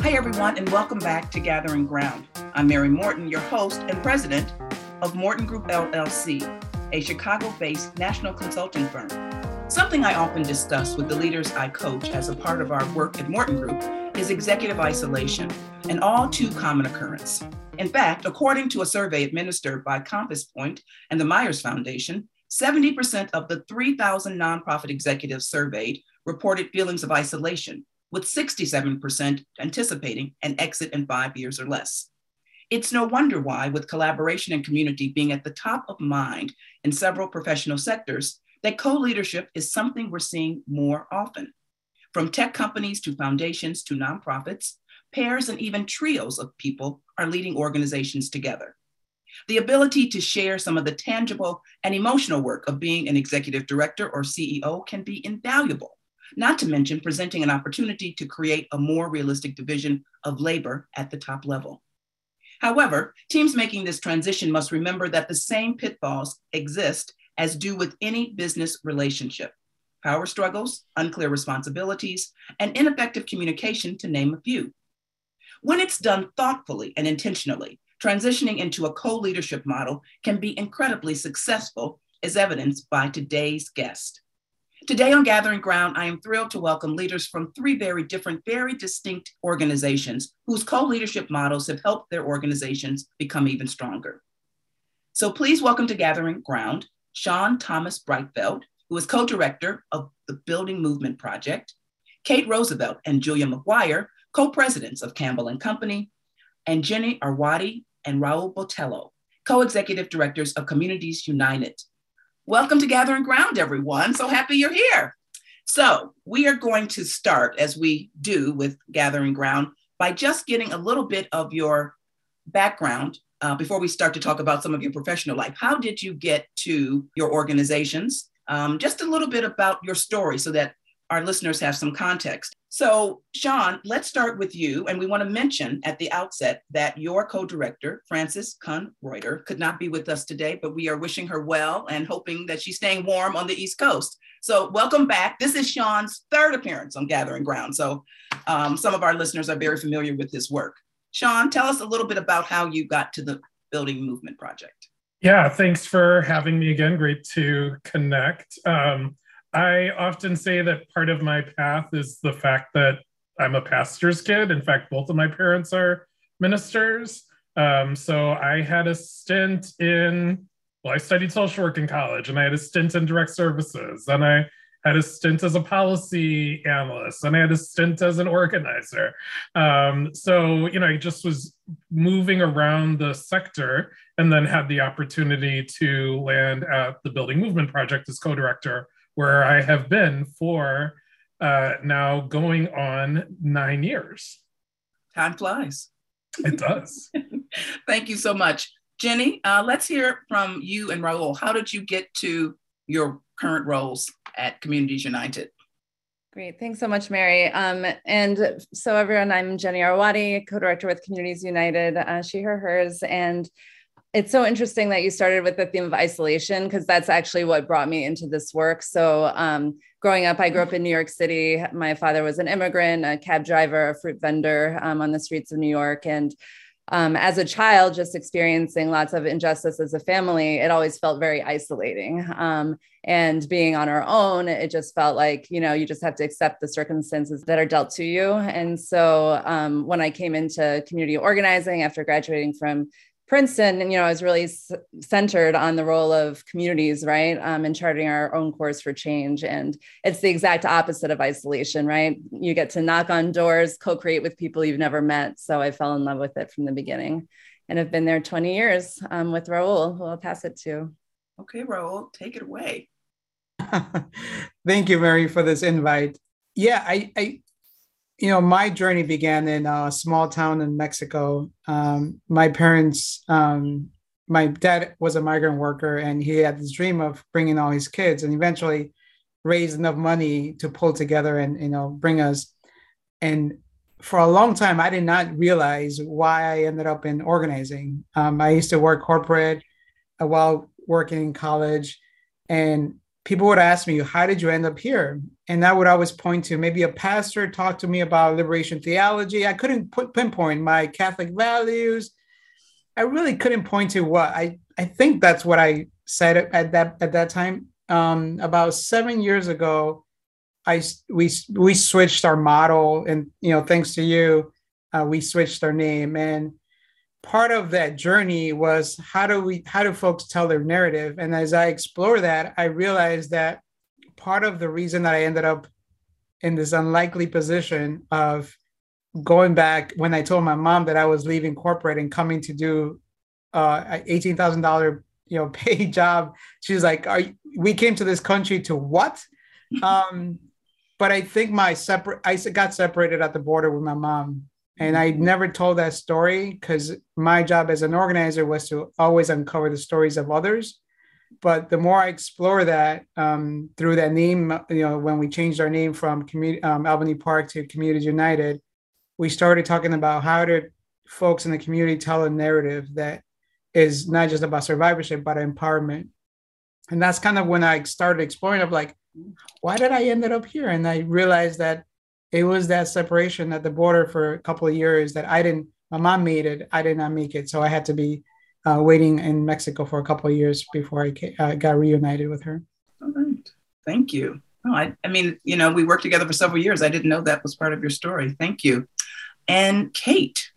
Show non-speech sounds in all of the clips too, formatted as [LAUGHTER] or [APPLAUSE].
Hi, everyone, and welcome back to Gathering Ground. I'm Mary Morton, your host and president of Morton Group LLC, a Chicago based national consulting firm. Something I often discuss with the leaders I coach as a part of our work at Morton Group is executive isolation, an all too common occurrence. In fact, according to a survey administered by Compass Point and the Myers Foundation, 70% of the 3,000 nonprofit executives surveyed reported feelings of isolation, with 67% anticipating an exit in five years or less. It's no wonder why, with collaboration and community being at the top of mind in several professional sectors, that co leadership is something we're seeing more often. From tech companies to foundations to nonprofits, pairs and even trios of people are leading organizations together. The ability to share some of the tangible and emotional work of being an executive director or CEO can be invaluable not to mention presenting an opportunity to create a more realistic division of labor at the top level. However, teams making this transition must remember that the same pitfalls exist as do with any business relationship power struggles, unclear responsibilities, and ineffective communication, to name a few. When it's done thoughtfully and intentionally, transitioning into a co leadership model can be incredibly successful, as evidenced by today's guest. Today on Gathering Ground, I am thrilled to welcome leaders from three very different, very distinct organizations whose co leadership models have helped their organizations become even stronger. So please welcome to Gathering Ground Sean Thomas Breitfeld, who is co director of the Building Movement Project, Kate Roosevelt and Julia McGuire, co presidents of Campbell and Company, and Jenny Arwade and Raul Botello, co executive directors of Communities United, Welcome to Gathering Ground, everyone. So happy you're here. So, we are going to start, as we do with Gathering Ground, by just getting a little bit of your background uh, before we start to talk about some of your professional life. How did you get to your organizations? Um, just a little bit about your story so that our listeners have some context. So, Sean, let's start with you. And we want to mention at the outset that your co director, Frances Kunreuther, could not be with us today, but we are wishing her well and hoping that she's staying warm on the East Coast. So, welcome back. This is Sean's third appearance on Gathering Ground. So, um, some of our listeners are very familiar with his work. Sean, tell us a little bit about how you got to the Building Movement Project. Yeah, thanks for having me again. Great to connect. Um, I often say that part of my path is the fact that I'm a pastor's kid. In fact, both of my parents are ministers. Um, so I had a stint in, well, I studied social work in college and I had a stint in direct services and I had a stint as a policy analyst and I had a stint as an organizer. Um, so, you know, I just was moving around the sector and then had the opportunity to land at the Building Movement Project as co director where I have been for uh, now going on nine years. Time flies. It does. [LAUGHS] Thank you so much. Jenny, uh, let's hear from you and Raul. How did you get to your current roles at Communities United? Great. Thanks so much, Mary. Um, and so, everyone, I'm Jenny Arwade, co director with Communities United, uh, She, Her, Hers. And it's so interesting that you started with the theme of isolation because that's actually what brought me into this work. So, um, growing up, I grew up in New York City. My father was an immigrant, a cab driver, a fruit vendor um, on the streets of New York. And um, as a child, just experiencing lots of injustice as a family, it always felt very isolating. Um, and being on our own, it just felt like, you know, you just have to accept the circumstances that are dealt to you. And so um, when I came into community organizing after graduating from Princeton, and you know, I was really s- centered on the role of communities, right, um, and charting our own course for change. And it's the exact opposite of isolation, right? You get to knock on doors, co-create with people you've never met. So I fell in love with it from the beginning, and have been there 20 years um, with Raul, who I'll pass it to. Okay, Raul, take it away. [LAUGHS] Thank you, Mary, for this invite. Yeah, I, I you know, my journey began in a small town in Mexico. Um, my parents, um, my dad was a migrant worker, and he had this dream of bringing all his kids, and eventually raised enough money to pull together and you know bring us. And for a long time, I did not realize why I ended up in organizing. Um, I used to work corporate uh, while working in college, and people would ask me, How did you end up here? And I would always point to maybe a pastor talked to me about liberation theology. I couldn't pinpoint my Catholic values. I really couldn't point to what I, I think that's what I said at that at that time. Um, about seven years ago, I we we switched our model, and you know, thanks to you, uh, we switched our name. And part of that journey was how do we how do folks tell their narrative? And as i explore that i realized that part of the reason that i ended up in this unlikely position of going back when i told my mom that i was leaving corporate and coming to do uh $18000 you know [LAUGHS] paid job she's like Are, we came to this country to what? [LAUGHS] Um but i think my separate i got separated at the border with my mom and I never told that story because my job as an organizer was to always uncover the stories of others. But the more I explore that um, through that name, you know, when we changed our name from community, um, Albany Park to Communities United, we started talking about how did folks in the community tell a narrative that is not just about survivorship, but empowerment. And that's kind of when I started exploring of like, why did I end up here? And I realized that it was that separation at the border for a couple of years that I didn't. My mom made it. I did not make it, so I had to be uh, waiting in Mexico for a couple of years before I uh, got reunited with her. All right. Thank you. Oh, I, I mean, you know, we worked together for several years. I didn't know that was part of your story. Thank you. And Kate,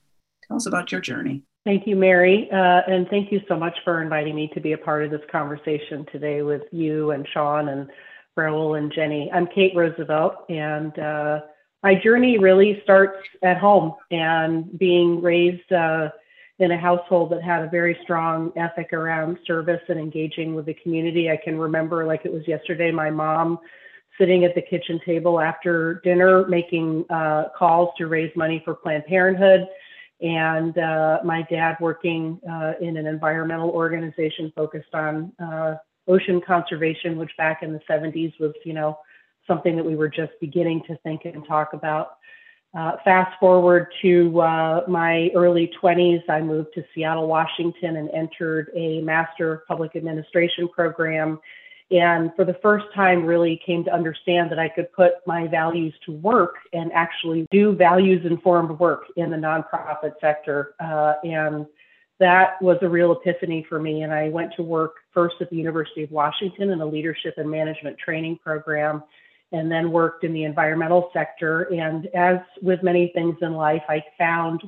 tell us about your journey. Thank you, Mary. Uh, and thank you so much for inviting me to be a part of this conversation today with you and Sean and Raul and Jenny. I'm Kate Roosevelt, and uh, my journey really starts at home and being raised uh, in a household that had a very strong ethic around service and engaging with the community. I can remember, like it was yesterday, my mom sitting at the kitchen table after dinner making uh, calls to raise money for Planned Parenthood. And uh, my dad working uh, in an environmental organization focused on uh, ocean conservation, which back in the 70s was, you know, something that we were just beginning to think and talk about. Uh, fast forward to uh, my early 20s, I moved to Seattle, Washington, and entered a Master of Public Administration program. And for the first time, really came to understand that I could put my values to work and actually do values informed work in the nonprofit sector. Uh, and that was a real epiphany for me. And I went to work first at the University of Washington in a leadership and management training program and then worked in the environmental sector. And as with many things in life, I found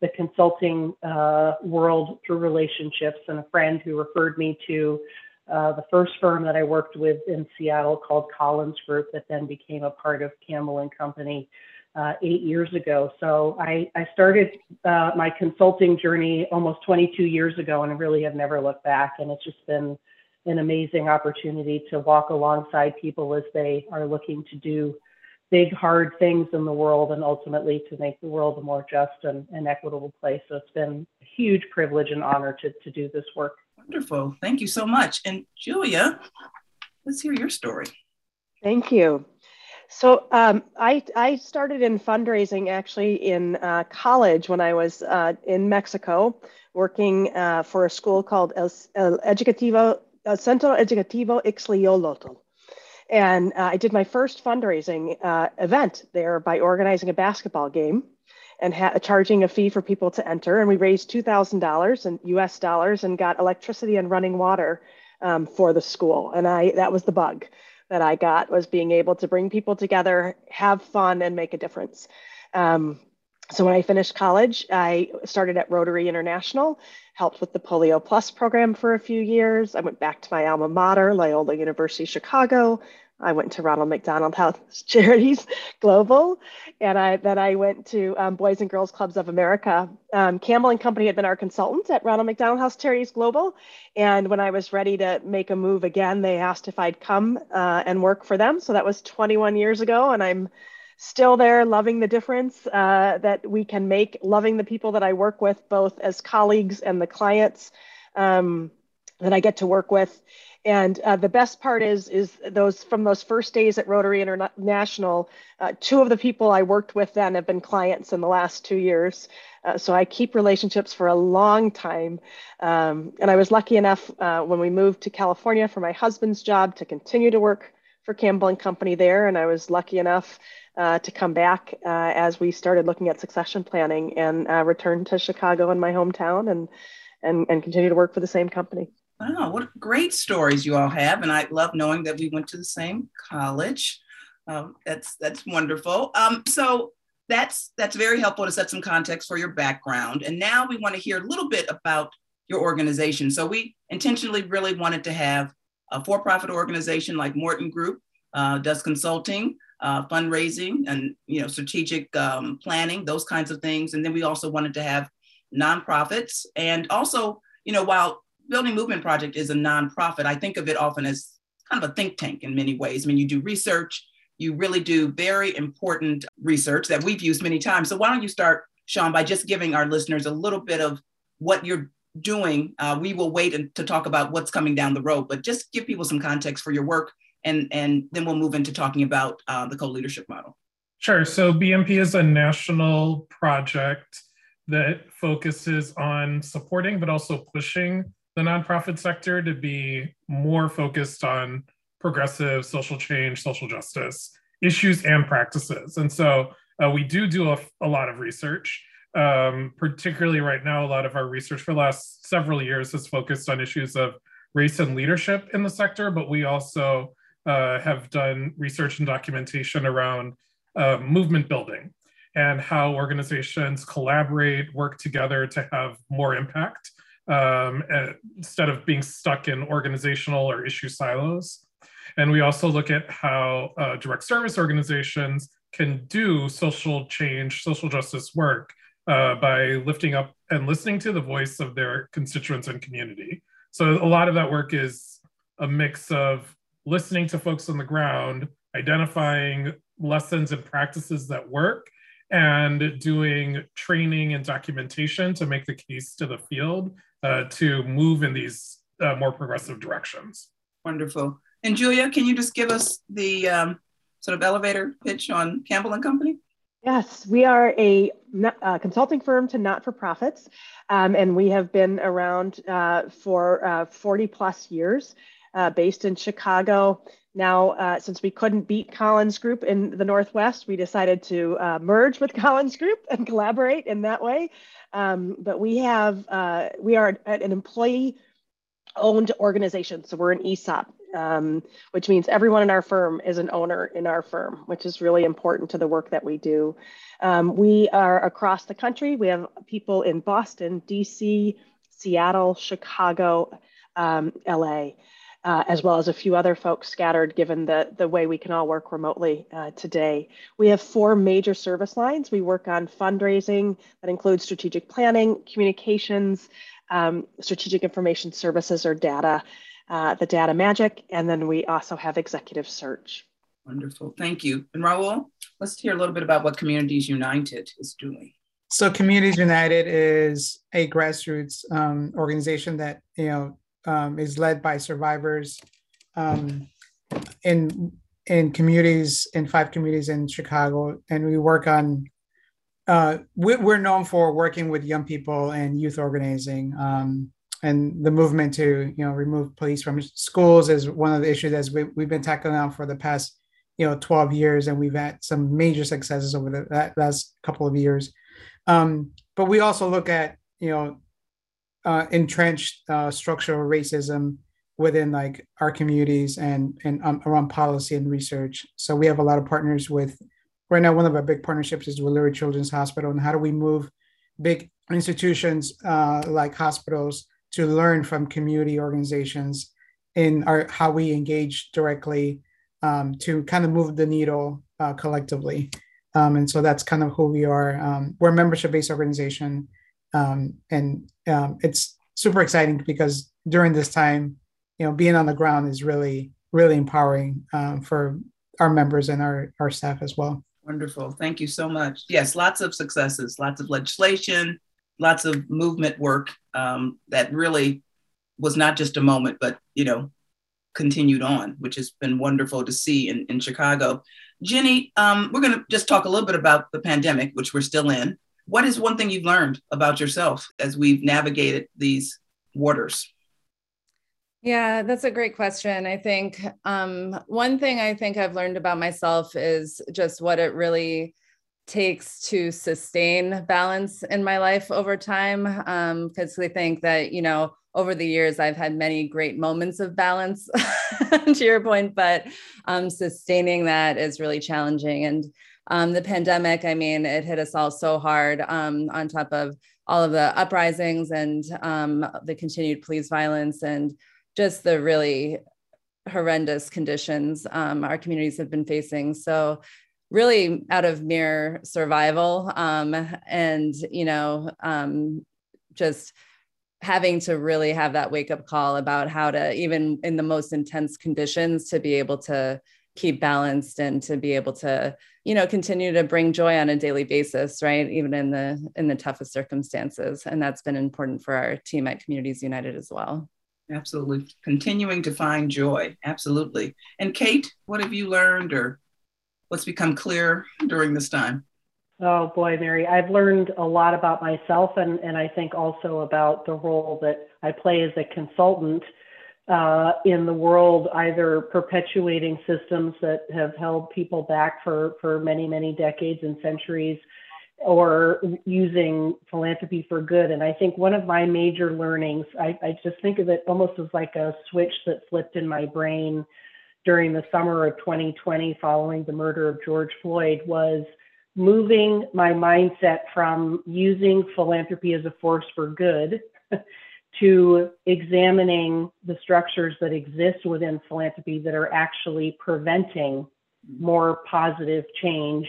the consulting uh, world through relationships and a friend who referred me to uh, the first firm that I worked with in Seattle called Collins Group that then became a part of Campbell and Company uh, eight years ago. So I, I started uh, my consulting journey almost 22 years ago and I really have never looked back. And it's just been an amazing opportunity to walk alongside people as they are looking to do big, hard things in the world and ultimately to make the world a more just and, and equitable place. So it's been a huge privilege and honor to, to do this work. Wonderful. Thank you so much. And Julia, let's hear your story. Thank you. So um, I, I started in fundraising actually in uh, college when I was uh, in Mexico working uh, for a school called El, El Educativo uh, Centro Educativo Ixtliolotl. And uh, I did my first fundraising uh, event there by organizing a basketball game and ha- charging a fee for people to enter. And we raised $2,000 in US dollars and got electricity and running water um, for the school. And I that was the bug that I got was being able to bring people together, have fun, and make a difference. Um, so when I finished college, I started at Rotary International helped with the Polio Plus program for a few years. I went back to my alma mater, Loyola University Chicago. I went to Ronald McDonald House [LAUGHS] Charities Global, and I then I went to um, Boys and Girls Clubs of America. Um, Campbell and Company had been our consultant at Ronald McDonald House Charities Global, and when I was ready to make a move again, they asked if I'd come uh, and work for them. So that was 21 years ago, and I'm still there, loving the difference uh, that we can make, loving the people that I work with, both as colleagues and the clients um, that I get to work with. And uh, the best part is, is those from those first days at Rotary International, uh, two of the people I worked with then have been clients in the last two years. Uh, so I keep relationships for a long time. Um, and I was lucky enough uh, when we moved to California for my husband's job to continue to work for Campbell and Company there. And I was lucky enough uh, to come back uh, as we started looking at succession planning and uh, return to Chicago in my hometown and, and, and continue to work for the same company. Wow, what great stories you all have. And I love knowing that we went to the same college. Um, that's that's wonderful. Um, so that's that's very helpful to set some context for your background. And now we want to hear a little bit about your organization. So we intentionally really wanted to have a for-profit organization like Morton Group uh, does consulting, uh, fundraising, and you know strategic um, planning, those kinds of things. And then we also wanted to have nonprofits, and also you know while Building Movement Project is a nonprofit. I think of it often as kind of a think tank in many ways. I mean, you do research, you really do very important research that we've used many times. So, why don't you start, Sean, by just giving our listeners a little bit of what you're doing? Uh, we will wait to talk about what's coming down the road, but just give people some context for your work, and, and then we'll move into talking about uh, the co leadership model. Sure. So, BMP is a national project that focuses on supporting but also pushing the nonprofit sector to be more focused on progressive social change, social justice issues and practices. And so uh, we do do a, a lot of research. Um, particularly right now, a lot of our research for the last several years has focused on issues of race and leadership in the sector, but we also uh, have done research and documentation around uh, movement building and how organizations collaborate, work together to have more impact um, instead of being stuck in organizational or issue silos. And we also look at how uh, direct service organizations can do social change, social justice work uh, by lifting up and listening to the voice of their constituents and community. So a lot of that work is a mix of listening to folks on the ground, identifying lessons and practices that work, and doing training and documentation to make the case to the field uh, to move in these uh, more progressive directions. Wonderful. And Julia, can you just give us the um, sort of elevator pitch on Campbell and Company? Yes, we are a, a consulting firm to not-for-profits, um, and we have been around uh, for uh, 40 plus years, uh, based in Chicago. Now, uh, since we couldn't beat Collins Group in the Northwest, we decided to uh, merge with [LAUGHS] Collins Group and collaborate in that way. Um, but we have, uh, we are an employee owned organization. So we're an ESOP, um, which means everyone in our firm is an owner in our firm, which is really important to the work that we do. Um, we are across the country. We have people in Boston, DC, Seattle, Chicago, um, LA uh, as well as a few other folks scattered given the, the way we can all work remotely uh, today. We have four major service lines. We work on fundraising that includes strategic planning, communications, um, strategic information services or data, uh, the data magic, and then we also have executive search. Wonderful, thank you. And Raul, let's hear a little bit about what Communities United is doing. So Communities United is a grassroots um, organization that you know um, is led by survivors um, in in communities in five communities in Chicago, and we work on. Uh, we, are known for working with young people and youth organizing, um, and the movement to you know remove police from schools is one of the issues that we, we've been tackling now for the past you know 12 years, and we've had some major successes over the that last couple of years. Um, but we also look at you know uh, entrenched uh, structural racism within like our communities and and um, around policy and research. So we have a lot of partners with. Right now, one of our big partnerships is with Lurie Children's Hospital, and how do we move big institutions uh, like hospitals to learn from community organizations in our how we engage directly um, to kind of move the needle uh, collectively. Um, and so that's kind of who we are. Um, we're a membership-based organization um, and um, it's super exciting because during this time, you know, being on the ground is really, really empowering um, for our members and our, our staff as well. Wonderful. Thank you so much. Yes, lots of successes, lots of legislation, lots of movement work um, that really was not just a moment, but, you know, continued on, which has been wonderful to see in, in Chicago. Jenny, um, we're going to just talk a little bit about the pandemic, which we're still in. What is one thing you've learned about yourself as we've navigated these waters? Yeah, that's a great question. I think um, one thing I think I've learned about myself is just what it really takes to sustain balance in my life over time. Because um, we think that, you know, over the years, I've had many great moments of balance, [LAUGHS] to your point, but um, sustaining that is really challenging. And um, the pandemic, I mean, it hit us all so hard um, on top of all of the uprisings and um, the continued police violence and just the really horrendous conditions um, our communities have been facing. So, really, out of mere survival um, and, you know, um, just having to really have that wake up call about how to, even in the most intense conditions, to be able to keep balanced and to be able to you know continue to bring joy on a daily basis right? Even in the in the toughest circumstances. And that's been important for our team at communities united as well. Absolutely. Continuing to find joy. Absolutely. And kate what have you learned or what's become clear during this time? Oh boy mary i've learned a lot about myself and, and i think also about the role that i play as a consultant uh, in the world, either perpetuating systems that have held people back for, for many, many decades and centuries, or using philanthropy for good. And I think one of my major learnings, I, I just think of it almost as like a switch that flipped in my brain during the summer of 2020 following the murder of George Floyd was moving my mindset from using philanthropy as a force for good [LAUGHS] to examining the structures that exist within philanthropy that are actually preventing more positive change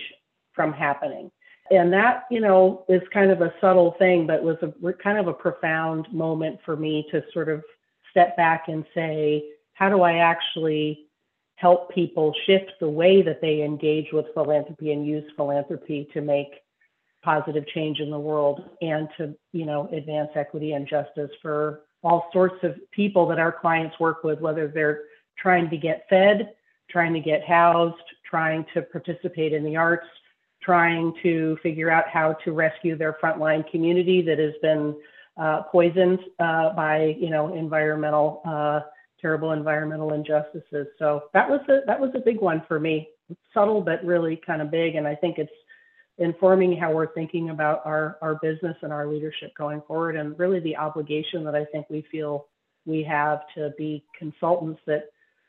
from happening. And that, you know, is kind of a subtle thing, but was a kind of a profound moment for me to sort of step back and say, how do I actually help people shift the way that they engage with philanthropy and use philanthropy to make positive change in the world and to you know advance equity and justice for all sorts of people that our clients work with whether they're trying to get fed trying to get housed trying to participate in the arts trying to figure out how to rescue their frontline community that has been uh, poisoned uh, by you know environmental uh, terrible environmental injustices. So that was a that was a big one for me. Subtle but really kind of big and i think it's informing how we're thinking about our, our business and our leadership going forward, and really the obligation that I think we feel we have to be consultants that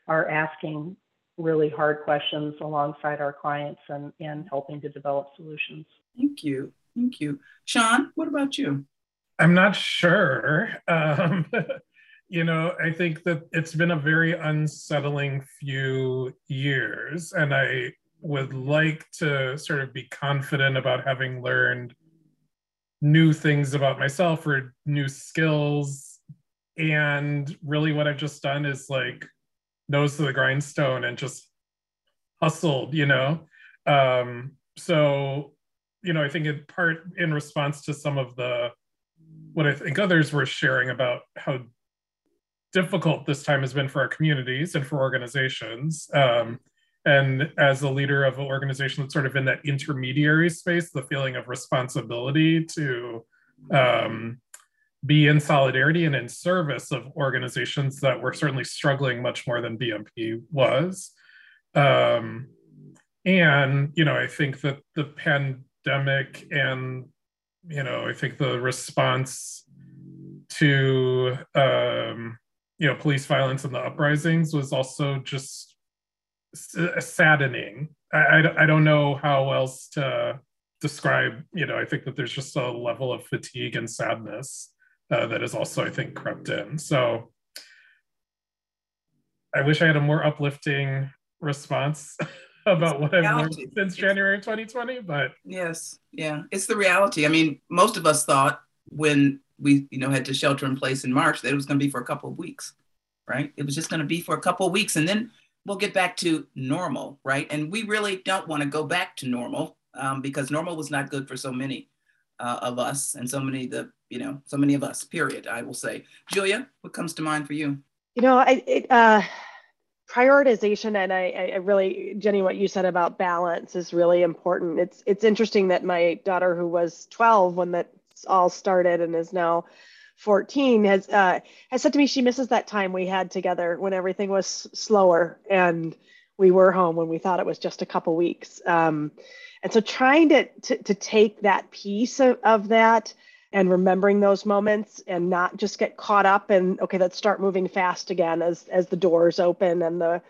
are asking really hard questions alongside our clients and, and helping to develop solutions. Thank you. Thank you. Sean, what about you? I'm not sure. Um, [LAUGHS] you know, I think that it's been a very unsettling few years. And I would like to sort of be confident about having learned new things about myself or new skills. And really, what I've just done is like nose to the grindstone and just hustled, you know? Um, so, you know, I think in part in response to some of the what I think others were sharing about how difficult this time has been for our communities and for organizations. Um, and as a leader of an organization that's sort of in that intermediary space the feeling of responsibility to um, be in solidarity and in service of organizations that were certainly struggling much more than bmp was. Um, and you know i think that the pandemic and you know i think the response to um, you know police violence and the uprisings was also just saddening. I, I, I don't know how else to describe, you know, I think that there's just a level of fatigue and sadness uh, that is also, I think, crept in. So I wish I had a more uplifting response [LAUGHS] about what I've learned since January 2020, but yes, yeah, it's the reality. I mean, most of us thought when we, you know, had to shelter in place in March that it was going to be for a couple of weeks, right? It was just going to be for a couple of weeks, and then we'll get back to normal, right? And we really don't want to go back to normal um, because normal was not good for so many uh, of us and so many the you know so many of us. Period. I will say, Julia, what comes to mind for you? You know, I it, uh, prioritization and I, I really jenny what you said about balance is really important it's it's interesting that my daughter who was 12 when that all started and is now 14 has uh, has said to me she misses that time we had together when everything was slower and we were home when we thought it was just a couple weeks. Um, and so trying to, to, to take that piece of, of that and remembering those moments and not just get caught up and okay let's start moving fast again as as the doors open and the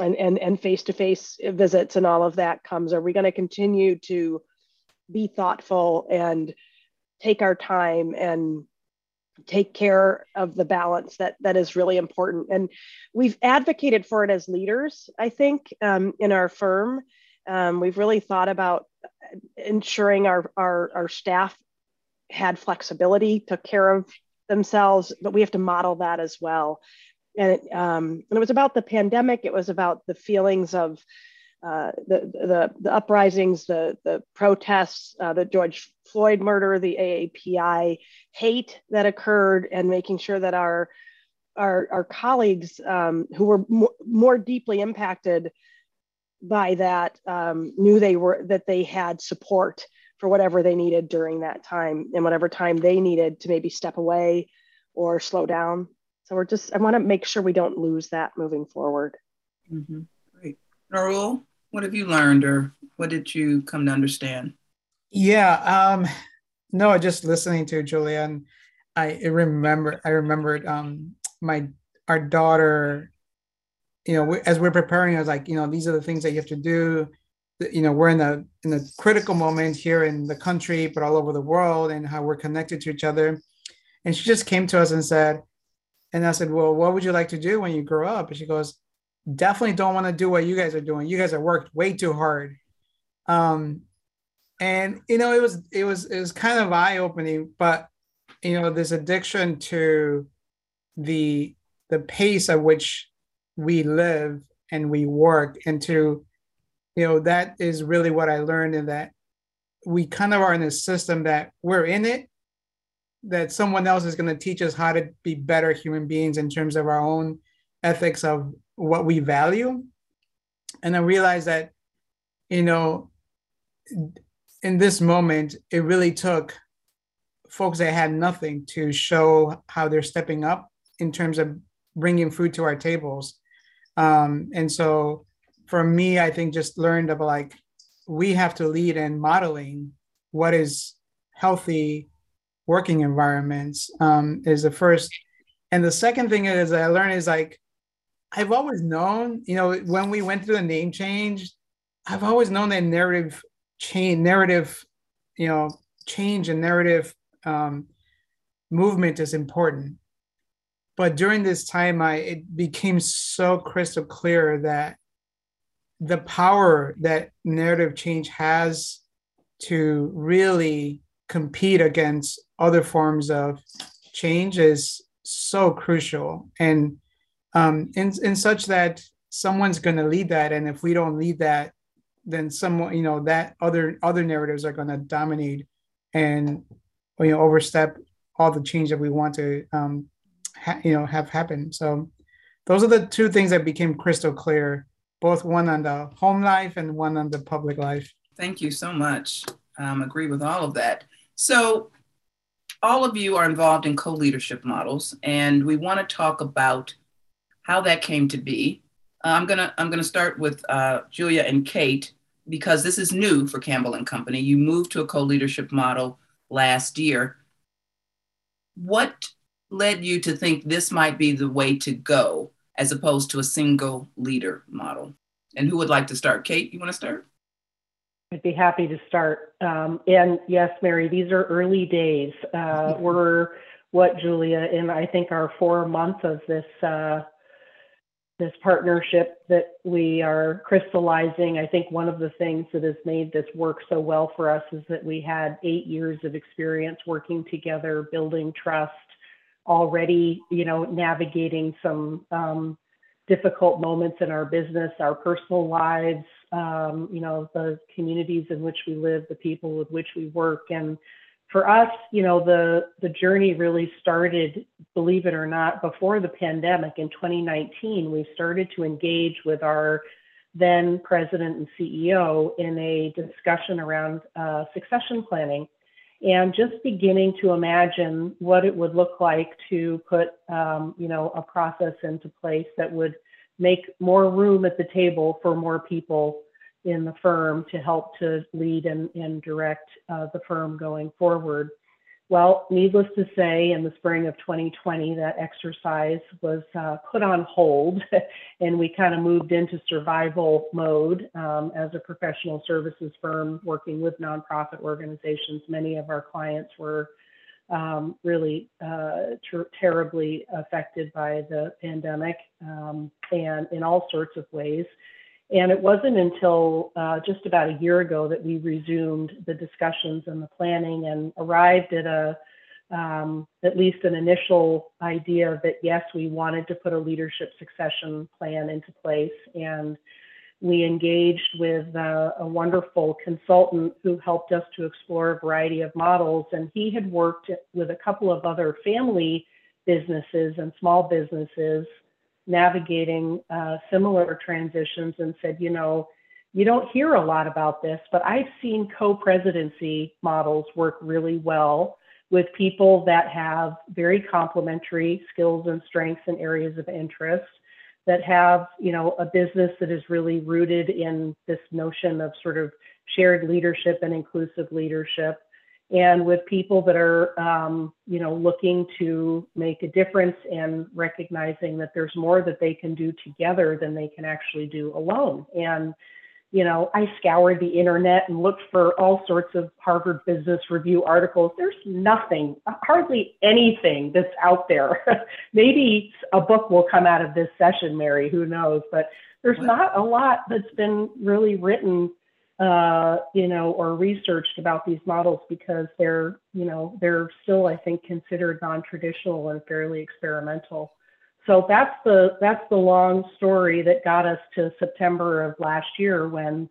and and and face-to-face visits and all of that comes. Are we going to continue to be thoughtful and take our time and take care of the balance that that is really important and we've advocated for it as leaders i think um, in our firm um, we've really thought about ensuring our, our, our staff had flexibility, took care of themselves, but we have to model that as well. And it, um, and it was about the pandemic. It was about the feelings of uh, the, the, the uprisings, the, the protests, uh, the George Floyd murder, the AAPI hate that occurred, and making sure that our our, our colleagues um, who were more, more deeply impacted by that um, knew they were that they had support for whatever they needed during that time and whatever time they needed to maybe step away or slow down. So we're just, I want to make sure we don't lose that moving forward. Mm-hmm. Great. Narul, what have you learned or what did you come to understand? Yeah. Um, no, just listening to Julian, I remember, I remembered um, my, our daughter, you know, as we're preparing, I was like, you know, these are the things that you have to do you know we're in a in a critical moment here in the country but all over the world and how we're connected to each other and she just came to us and said and i said well what would you like to do when you grow up and she goes definitely don't want to do what you guys are doing. You guys have worked way too hard. Um and you know it was it was it was kind of eye-opening but you know this addiction to the the pace at which we live and we work and to you know that is really what i learned in that we kind of are in a system that we're in it that someone else is going to teach us how to be better human beings in terms of our own ethics of what we value and i realized that you know in this moment it really took folks that had nothing to show how they're stepping up in terms of bringing food to our tables um, and so for me, I think just learned of like we have to lead in modeling what is healthy working environments um, is the first. And the second thing is I learned is like I've always known, you know, when we went through the name change, I've always known that narrative change, narrative, you know, change and narrative um, movement is important. But during this time, I it became so crystal clear that the power that narrative change has to really compete against other forms of change is so crucial and um, in, in such that someone's going to lead that and if we don't lead that then someone you know that other other narratives are going to dominate and you know overstep all the change that we want to um, ha- you know have happen so those are the two things that became crystal clear both one on the home life and one on the public life. Thank you so much. Um, agree with all of that. So, all of you are involved in co leadership models, and we want to talk about how that came to be. Uh, I'm gonna I'm gonna start with uh, Julia and Kate because this is new for Campbell and Company. You moved to a co leadership model last year. What led you to think this might be the way to go? as opposed to a single leader model. And who would like to start? Kate, you want to start? I'd be happy to start. Um, and yes, Mary, these are early days. Uh, [LAUGHS] we're what Julia and I think our four months of this uh, this partnership that we are crystallizing. I think one of the things that has made this work so well for us is that we had eight years of experience working together, building trust, already, you know, navigating some um, difficult moments in our business, our personal lives, um, you know, the communities in which we live, the people with which we work, and for us, you know, the the journey really started, believe it or not, before the pandemic in 2019. We started to engage with our then president and CEO in a discussion around uh, succession planning and just beginning to imagine what it would look like to put, um, you know, a process into place that would make more room at the table for more people in the firm to help to lead and, and direct uh, the firm going forward. Well, needless to say, in the spring of 2020, that exercise was uh, put on hold [LAUGHS] and we kind of moved into survival mode um, as a professional services firm working with nonprofit organizations. Many of our clients were um, really uh, ter- terribly affected by the pandemic um, and in all sorts of ways. And it wasn't until uh, just about a year ago that we resumed the discussions and the planning and arrived at a um, at least an initial idea that yes, we wanted to put a leadership succession plan into place. And we engaged with uh, a wonderful consultant who helped us to explore a variety of models. And he had worked with a couple of other family businesses and small businesses navigating uh, similar transitions and said, you know, you don't hear a lot about this, but I've seen co presidency models work really well with people that have very complementary skills and strengths and areas of interest that have you know a business that is really rooted in this notion of sort of shared leadership and inclusive leadership and with people that are um, you know looking to make a difference and recognizing that there's more that they can do together than they can actually do alone. And you know i scoured the internet and looked for all sorts of harvard business review articles. There's nothing hardly anything that's out there. [LAUGHS] Maybe a book will come out of this session mary who knows? But there's not a lot that's been really written uh, you know, or researched about these models because they're, you know, they're still, I think, considered non-traditional and fairly experimental. So that's the that's the long story that got us to September of last year when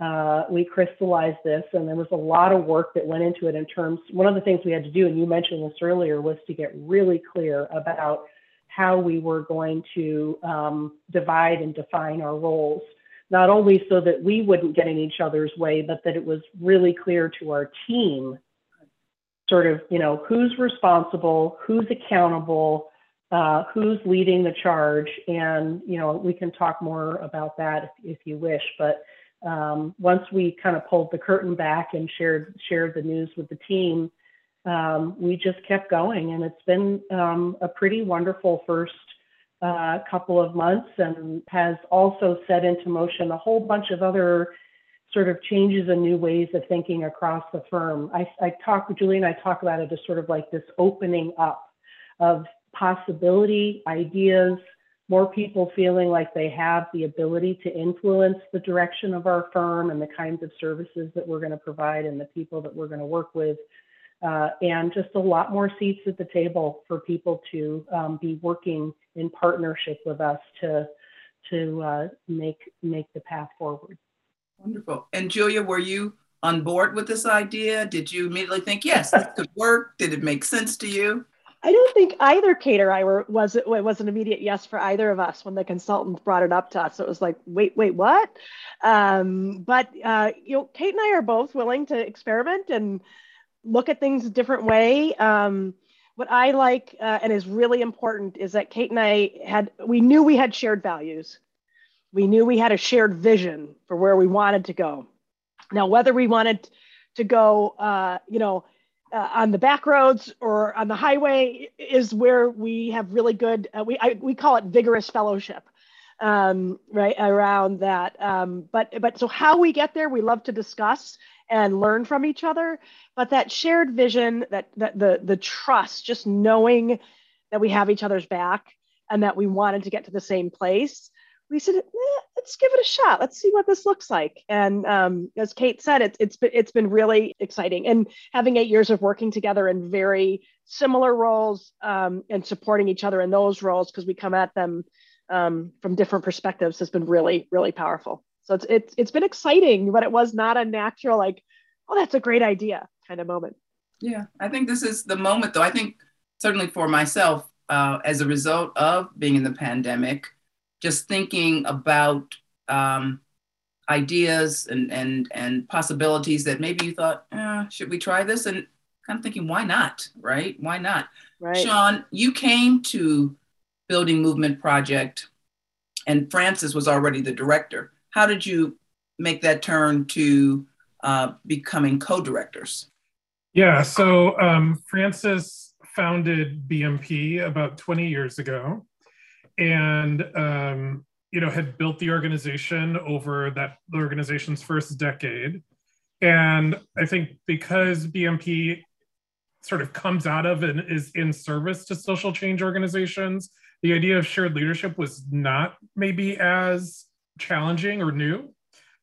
uh, we crystallized this, and there was a lot of work that went into it. In terms, one of the things we had to do, and you mentioned this earlier, was to get really clear about how we were going to um, divide and define our roles not only so that we wouldn't get in each other's way, but that it was really clear to our team sort of, you know, who's responsible, who's accountable, uh, who's leading the charge. And, you know, we can talk more about that if, if you wish. But um, once we kind of pulled the curtain back and shared shared the news with the team, um, we just kept going. And it's been um, a pretty wonderful first uh, couple of months and has also set into motion a whole bunch of other sort of changes and new ways of thinking across the firm. I, I talk, Julie and I talk about it as sort of like this opening up of possibility, ideas, more people feeling like they have the ability to influence the direction of our firm and the kinds of services that we're going to provide and the people that we're going to work with uh, and just a lot more seats at the table for people to um, be working in partnership with us to to uh, make make the path forward. Wonderful. And Julia, were you on board with this idea? Did you immediately think, yes, this could work? Did it make sense to you? I don't think either Kate or I were was it was an immediate yes for either of us when the consultant brought it up to us. It was like, wait, wait, what? Um, but uh, you know, Kate and I are both willing to experiment and look at things a different way. Um, what I like uh, and is really important is that Kate and I had, we knew we had shared values. We knew we had a shared vision for where we wanted to go. Now, whether we wanted to go, uh, you know, uh, on the back roads or on the highway is where we have really good, uh, we, I, we call it vigorous fellowship. Um, right around that, um, but but so how we get there, we love to discuss and learn from each other. But that shared vision that, that the the trust just knowing that we have each other's back and that we wanted to get to the same place we said eh, let's give it a shot. Let's see what this looks like. And um, as kate said it's, it's been it's been really exciting. And having eight years of working together in very similar roles um, and supporting each other in those roles because we come at them um, from different perspectives has been really really powerful so it's it's it's been exciting, but it was not a natural like, oh, that's a great idea kind of moment. Yeah, I think this is the moment, though. I think certainly for myself, uh, as a result of being in the pandemic, just thinking about um, ideas and and and possibilities that maybe you thought, eh, should we try this? And kind of thinking, why not? Right? Why not? Right. Sean, you came to Building Movement Project, and Frances was already the director. How did you make that turn to uh, becoming co-directors? Yeah, so um, Frances founded BMP about 20 years ago, and um, you know had built the organization over that the organization's first decade. And I think because BMP sort of comes out of and is in service to social change organizations, the idea of shared leadership was not maybe as challenging or new.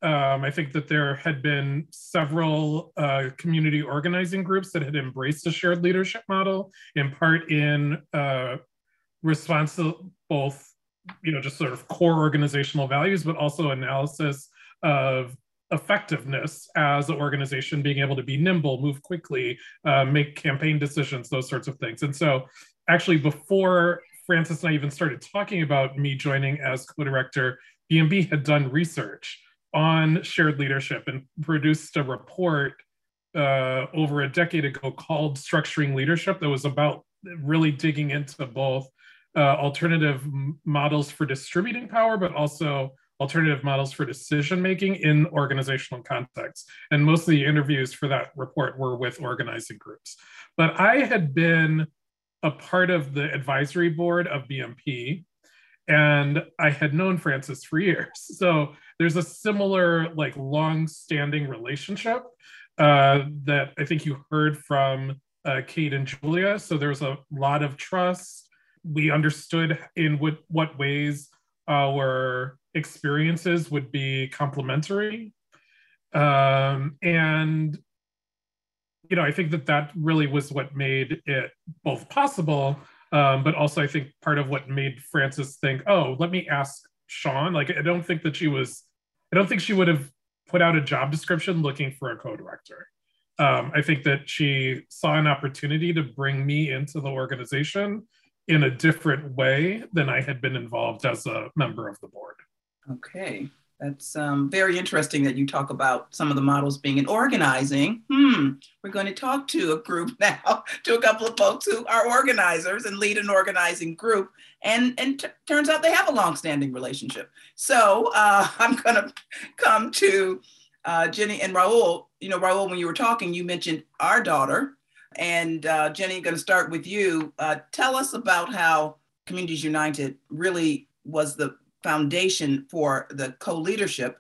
Um, I think that there had been several uh, community organizing groups that had embraced a shared leadership model, in part in uh, response to both, you know, just sort of core organizational values, but also analysis of effectiveness as an organization, being able to be nimble, move quickly, uh, make campaign decisions, those sorts of things. And so, actually, before Frances and I even started talking about me joining as co-director, BMP had done research on shared leadership and produced a report uh, over a decade ago called Structuring Leadership that was about really digging into both uh, alternative models for distributing power, but also alternative models for decision making in organizational contexts. And most of the interviews for that report were with organizing groups. But I had been a part of the advisory board of BMP and I had known Frances for years. [LAUGHS] So there's a similar, like, long-standing relationship uh, that I think you heard from uh, Kate and Julia. So there's a lot of trust. We understood in what, what ways our experiences would be complementary. Um, and you know, I think that that really was what made it both possible um, but also, I think part of what made Frances think, oh, let me ask Sean. Like, I don't think that she was, I don't think she would have put out a job description looking for a co director. Um, I think that she saw an opportunity to bring me into the organization in a different way than I had been involved as a member of the board. Okay. That's um, very interesting that you talk about some of the models being in organizing. Hmm, we're going to talk to a group [LAUGHS] now, to a couple of folks who are organizers and lead an organizing group. And, and t- turns out they have a long-standing relationship. So uh, [LAUGHS] I'm going to come to uh, Jenny and Raul. You know, Raul, when you were talking, you mentioned our daughter. And uh, Jenny, going to start with you. Uh, tell us about how Communities United really was the foundation for the co-leadership,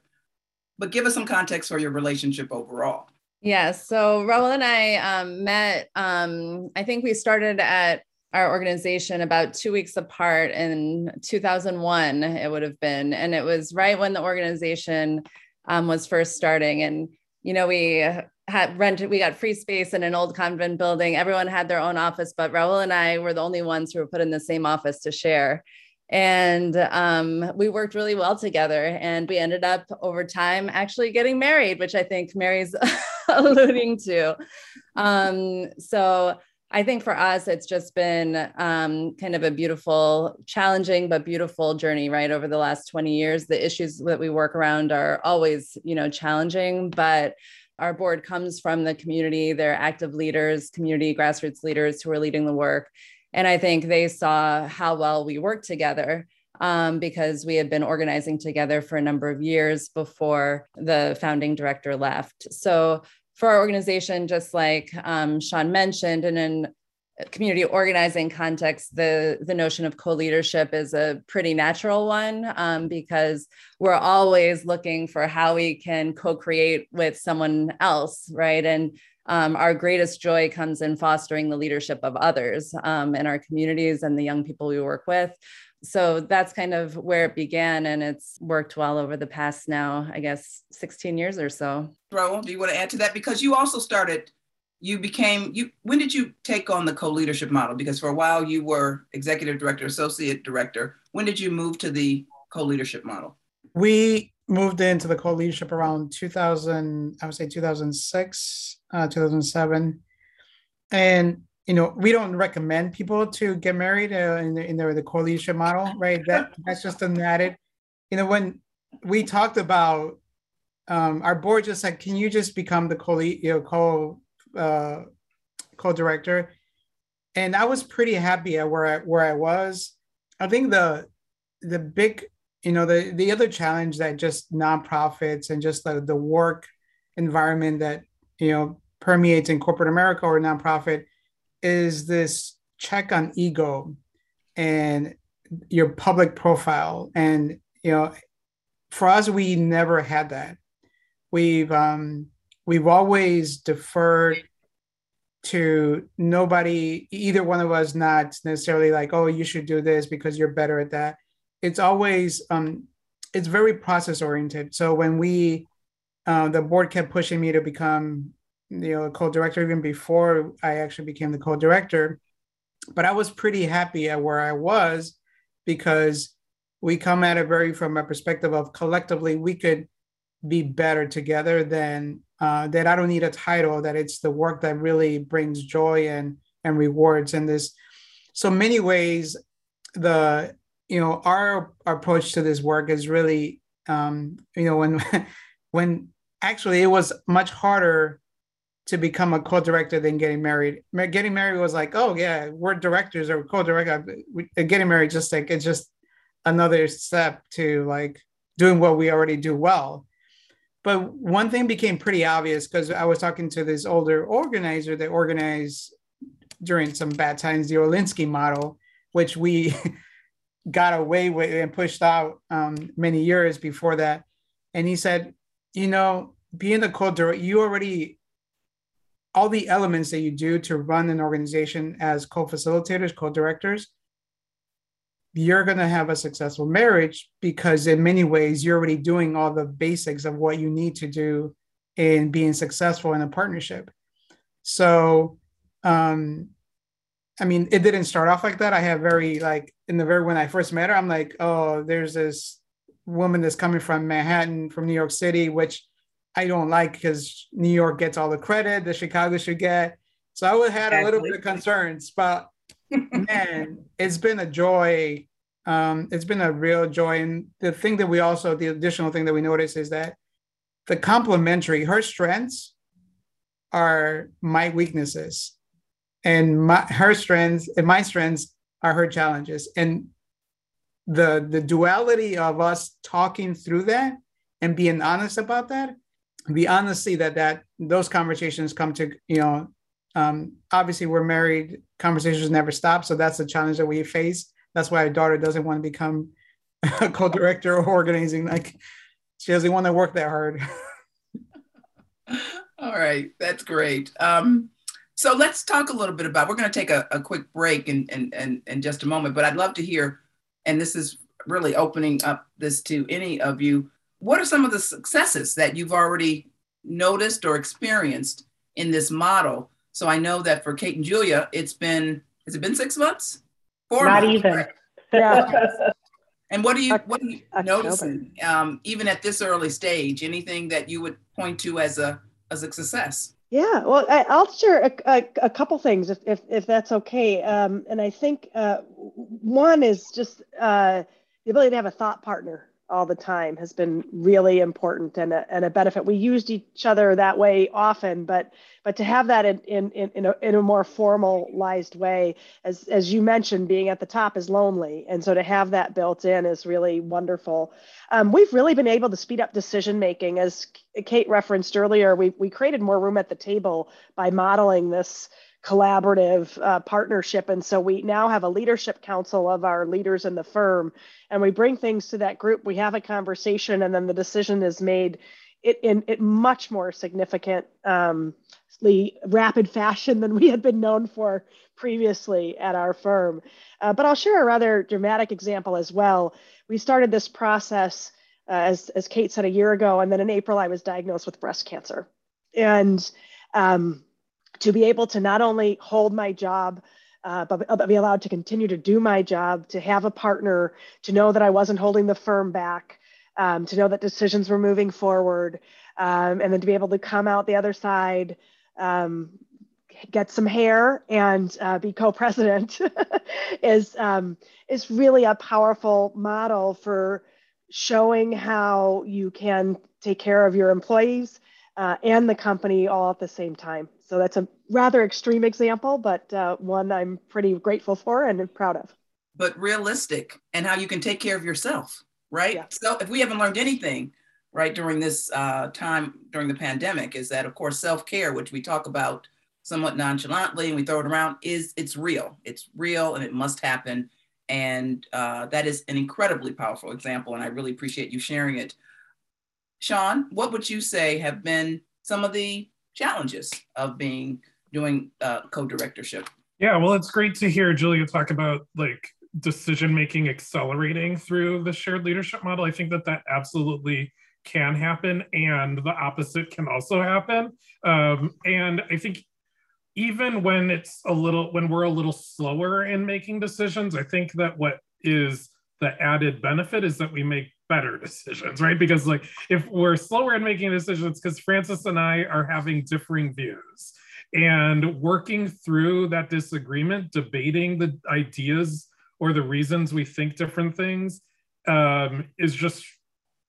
but give us some context for your relationship overall. Yeah, so Raul and I um, met, um, I think we started at our organization about two weeks apart in 2001, it would have been. And it was right when the organization um, was first starting. And, you know, we had rented, we got free space in an old convent building. Everyone had their own office, but Raul and I were the only ones who were put in the same office to share and um, we worked really well together and we ended up over time actually getting married which i think mary's [LAUGHS] alluding to. Um, so i think for us it's just been um, kind of a beautiful challenging but beautiful journey right over the last 20 years. The issues that we work around are always you know challenging but our board comes from the community. They're active leaders community grassroots leaders who are leading the work and I think they saw how well we worked together um, because we had been organizing together for a number of years before the founding director left. So for our organization, just like um, Sean mentioned, and in community organizing context, the, the notion of co-leadership is a pretty natural one um, because we're always looking for how we can co-create with someone else, right? And um, our greatest joy comes in fostering the leadership of others um, in our communities and the young people we work with. So that's kind of where it began, and it's worked well over the past now, I guess, 16 years or so. Raul, do you want to add to that? Because you also started, you became, you. when did you take on the co leadership model? Because for a while you were executive director, associate director. When did you move to the co leadership model? We moved into the co leadership around 2000, I would say 2006 uh, 2007. and you know we don't recommend people to get married uh, in the in the, the co-leadership model, right? That that's just an added. You know when we talked about um, our board just said, can you just become the co you know co uh, co-director? And I was pretty happy at where I where I was. I think the the big you know the the other challenge that just nonprofits and just the, the work environment that you know permeates in corporate america or nonprofit is this check on ego and your public profile. And you know for us we never had that. We've um we've always deferred to nobody either one of us not necessarily like oh you should do this because you're better at that. It's always um, it's very process oriented. So when we uh, the board kept pushing me to become you know co-director even before I actually became the co-director, but I was pretty happy at where I was because we come at it very from a perspective of collectively we could be better together than uh, that I don't need a title that it's the work that really brings joy and and rewards and this. So many ways the you know our, our approach to this work is really um, you know when [LAUGHS] when actually it was much harder to become a co-director than getting married. Getting married was like oh yeah we're directors or co-director. Getting married just like it's just another step to like doing what we already do well. But one thing became pretty obvious because i was talking to this older organizer that organized during some bad times the Alinsky model which we [LAUGHS] got away with and pushed out um, many years before that. And he said, you know, being a co-director, you already all the elements that you do to run an organization as co-facilitators, co-directors, you're going to have a successful marriage because in many ways you're already doing all the basics of what you need to do in being successful in a partnership. So um, I mean, it didn't start off like that. I have very like in the very when I first met her, I'm like, oh, there's this woman that's coming from Manhattan, from New York City, which I don't like because New York gets all the credit that Chicago should get. So I would had a little bit of concerns, but [LAUGHS] man, it's been a joy. Um, it's been a real joy. And the thing that we also, the additional thing that we notice is that the complementary, her strengths are my weaknesses and my her strengths and my strengths are her challenges and the the duality of us talking through that and being honest about that the honesty that that those conversations come to you know um, obviously we're married conversations never stop. So that's the challenge that we face. That's why our daughter doesn't want to become a co-director or organizing. Like she doesn't want to work that hard. [LAUGHS] All right. That's great. Um, so let's talk a little bit about, we're going to take a, a quick break in, in, in, in just a moment, but I'd love to hear, and this is really opening up this to any of you. What are some of the successes that you've already noticed or experienced in this model? So I know that for Kate and Julia, it's been, has it been six months? Four Not months, even. Right? [LAUGHS] Yeah. [LAUGHS] and what are you, what are you noticing, um, even at this early stage? Anything that you would point to as a, as a success? Yeah, well, I, will share a, a, a, couple things if, if, if that's okay. Um, and I think uh, one is just uh, the ability to have a thought partner all the time has been really important and a, and a benefit. We used each other that way often, but but to have that in in in a, in a more formalized way, as as you mentioned, being at the top is lonely, and so to have that built in is really wonderful. Um, we've really been able to speed up decision making, as Kate referenced earlier. We we created more room at the table by modeling this collaborative uh, partnership. And so we now have a leadership council of our leaders in the firm, and we bring things to that group. We have a conversation, and then the decision is made it, in, in much more significantly um, rapid fashion than we had been known for previously at our firm. Uh, but I'll share a rather dramatic example as well. We started this process, uh, as, as Kate said, a year ago, and then in April, I was diagnosed with breast cancer. And um, to be able to not only hold my job, uh, but, but, be allowed to continue to do my job, to have a partner, to know that I wasn't holding the firm back, um, to know that decisions were moving forward, um, and then to be able to come out the other side, um, get some hair and uh, be co-president [LAUGHS] is um, is really a powerful model for showing how you can take care of your employees uh, and the company all at the same time. So that's a rather extreme example, but uh, one I'm pretty grateful for and proud of. But realistic and how you can take care of yourself, right? Yeah. So if we haven't learned anything, right, during this uh, time during the pandemic, is that of course self care, which we talk about somewhat nonchalantly and we throw it around, is it's real. It's real and it must happen. And uh, that is an incredibly powerful example. And I really appreciate you sharing it. Sean, what would you say have been some of the challenges of being doing uh, co-directorship? Yeah, well, it's great to hear Julia talk about like decision making accelerating through the shared leadership model. I think that that absolutely can happen, and the opposite can also happen. Um, and I think even when it's a little when we're a little slower in making decisions, I think that what is the added benefit is that we make better decisions, right? Because like if we're slower in making decisions, because Frances and I are having differing views and working through that disagreement, debating the ideas or the reasons we think different things um, is just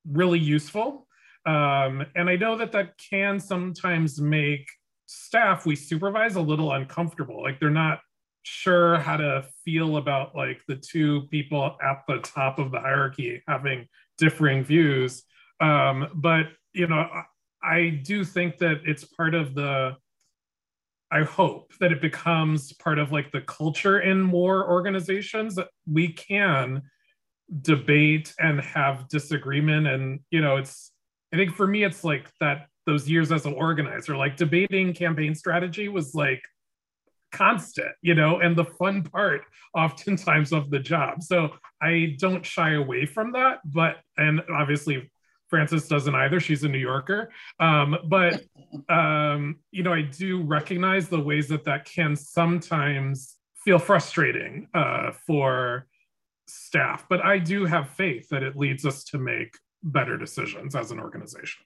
really useful. Um, and I know that that can sometimes make staff we supervise a little uncomfortable. Like they're not sure how to feel about like the two people at the top of the hierarchy having differing views. Um, but you know, I, I do think that it's part of the I hope that it becomes part of like the culture in more organizations that we can debate and have disagreement. And, you know, it's, I think for me, it's like that those years as an organizer, like debating campaign strategy was like constant, you know, and the fun part oftentimes of the job. So I don't shy away from that. But, and obviously Frances doesn't either. She's a New Yorker. Um, but, um, you know, I do recognize the ways that that can sometimes feel frustrating uh, for staff. But I do have faith that it leads us to make better decisions as an organization.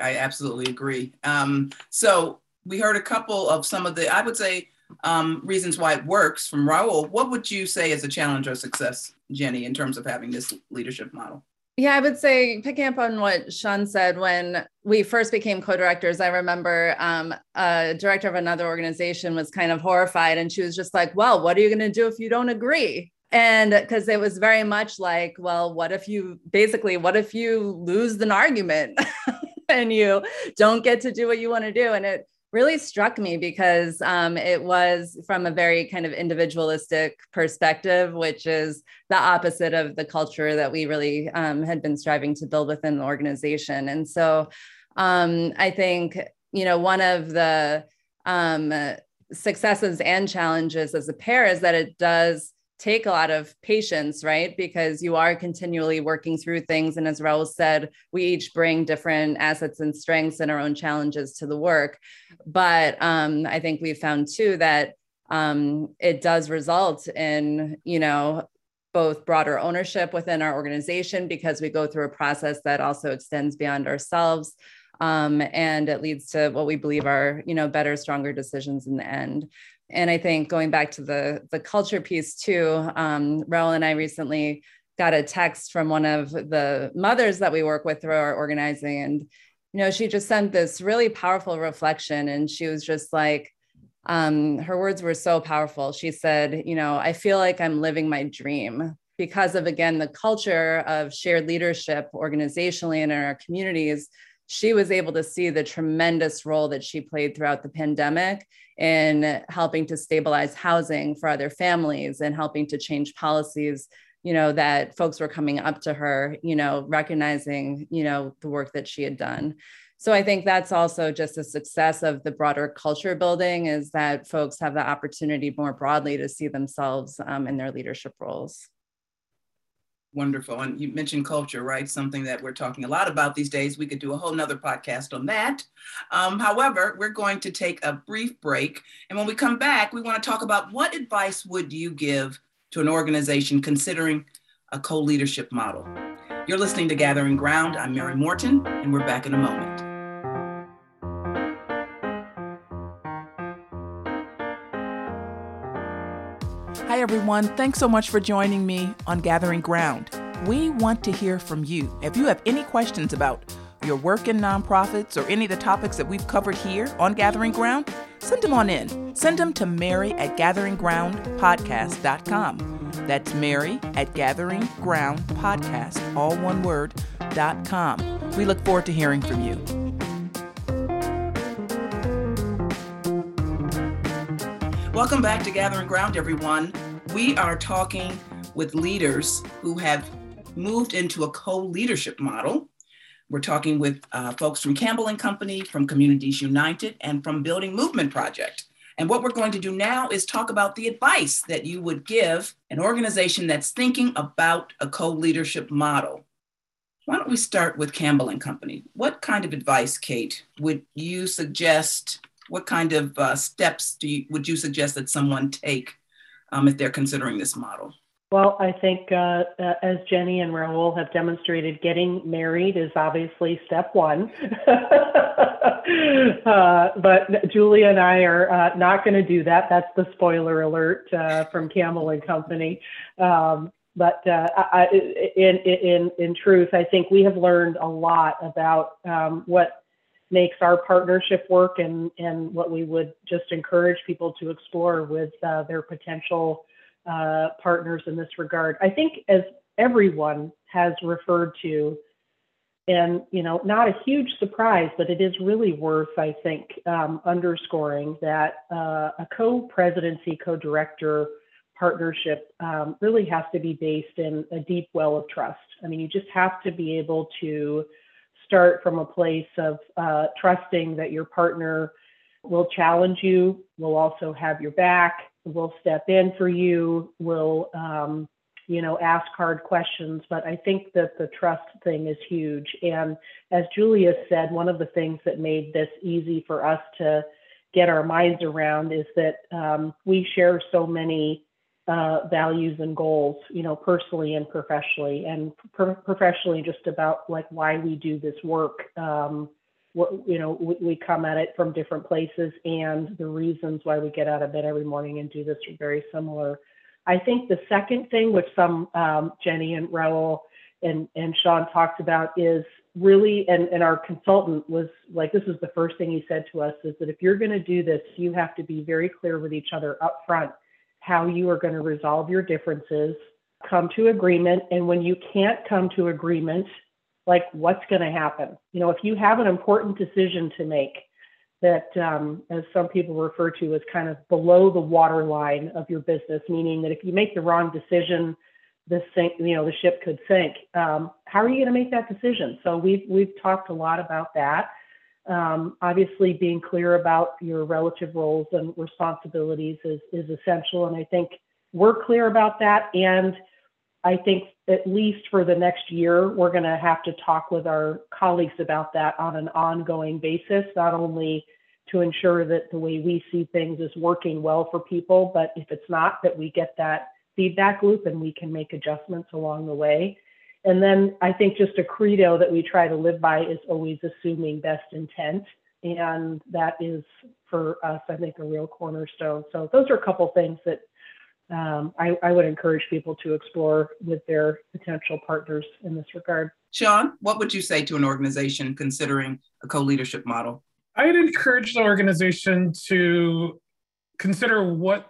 I absolutely agree. Um, so we heard a couple of some of the, I would say, um, reasons why it works from Raul. What would you say is a challenge or success, Jenny, in terms of having this leadership model? Yeah, I would say picking up on what Sean said when we first became co-directors, I remember um, a director of another organization was kind of horrified, and she was just like, "Well, what are you going to do if you don't agree?" And because it was very much like, "Well, what if you basically, what if you lose an argument [LAUGHS] and you don't get to do what you want to do?" And it really struck me because um, it was from a very kind of individualistic perspective, which is the opposite of the culture that we really um, had been striving to build within the organization. And so um, I think, you know, one of the um, successes and challenges as a pair is that it does take a lot of patience, right? Because you are continually working through things. And as Raul said, we each bring different assets and strengths and our own challenges to the work. But um, I think we've found too that um, it does result in, you know, both broader ownership within our organization because we go through a process that also extends beyond ourselves. Um, and it leads to what we believe are, you know, better, stronger decisions in the end and I think going back to the the culture piece too, um, Raul and I recently got a text from one of the mothers that we work with through our organizing, and you know she just sent this really powerful reflection, and she was just like, um, her words were so powerful. She said, you know, I feel like I'm living my dream because of again the culture of shared leadership organizationally and in our communities she was able to see the tremendous role that she played throughout the pandemic in helping to stabilize housing for other families and helping to change policies you know that folks were coming up to her you know recognizing you know the work that she had done. So i think that's also just a success of the broader culture building is that folks have the opportunity more broadly to see themselves um, in their leadership roles Wonderful. And you mentioned culture, right? Something that we're talking a lot about these days. We could do a whole nother podcast on that. Um, however, we're going to take a brief break. And when we come back, we want to talk about what advice would you give to an organization considering a co-leadership model? You're listening to Gathering Ground. I'm Mary Morton, and we're back in a moment. Hi, everyone. Thanks so much for joining me on Gathering Ground. We want to hear from you. If you have any questions about your work in nonprofits or any of the topics that we've covered here on Gathering Ground, send them on in. Send them to Mary at gatheringgroundpodcast.com. That's Mary at gatheringgroundpodcast, all one word, dot com. We look forward to hearing from you. Welcome back to Gathering Ground, everyone. We are talking with leaders who have moved into a co leadership model. We're talking with uh, folks from Campbell and Company, from Communities United, and from Building Movement Project. And what we're going to do now is talk about the advice that you would give an organization that's thinking about a co leadership model. Why don't we start with Campbell and Company? What kind of advice, Kate, would you suggest what kind of uh, steps do you, would you suggest that someone take um, if they're considering this model? Well, I think uh, uh, as Jenny and Raul have demonstrated, getting married is obviously step one. [LAUGHS] uh, but Julia and I are uh, not going to do that. That's the spoiler alert uh, from Campbell and Company. Um, but uh, I, in, in, in truth, I think we have learned a lot about um, what makes our partnership work and, and what we would just encourage people to explore with uh, their potential uh, partners in this regard. I think as everyone has referred to, and you know, not a huge surprise, but it is really worth, I think, um, underscoring that uh, a co-presidency, co-director partnership um, really has to be based in a deep well of trust. I mean, you just have to be able to start from a place of uh, trusting that your partner will challenge you, will also have your back, will step in for you, will, um, you know, ask hard questions. But I think that the trust thing is huge. And as Julia said, one of the things that made this easy for us to get our minds around is that um, we share so many uh, values and goals, you know, personally and professionally, and pro- professionally just about like why we do this work. Um, what, you know, we, we, come at it from different places, and the reasons why we get out of bed every morning and do this are very similar. I think the second thing, which some um, Jenny and Raul and and Sean talked about, is really, and and our consultant was like, this is the first thing he said to us, is that if you're going to do this, you have to be very clear with each other up front how you are going to resolve your differences, come to agreement. And when you can't come to agreement, like what's going to happen? You know, if you have an important decision to make that, um, as some people refer to as kind of below the waterline of your business, meaning that if you make the wrong decision, the sink, you know, the ship could sink. Um, how are you going to make that decision? So we've we've talked a lot about that. Um, obviously, being clear about your relative roles and responsibilities is, is essential. And I think we're clear about that. And I think at least for the next year, we're going to have to talk with our colleagues about that on an ongoing basis, not only to ensure that the way we see things is working well for people, but if it's not, that we get that feedback loop and we can make adjustments along the way. And then I think just a credo that we try to live by is always assuming best intent. And that is for us, I think, a real cornerstone. So those are a couple things that um, I, I, would encourage people to explore with their potential partners in this regard. Sean, what would you say to an organization considering a co leadership model? I'd encourage the organization to consider what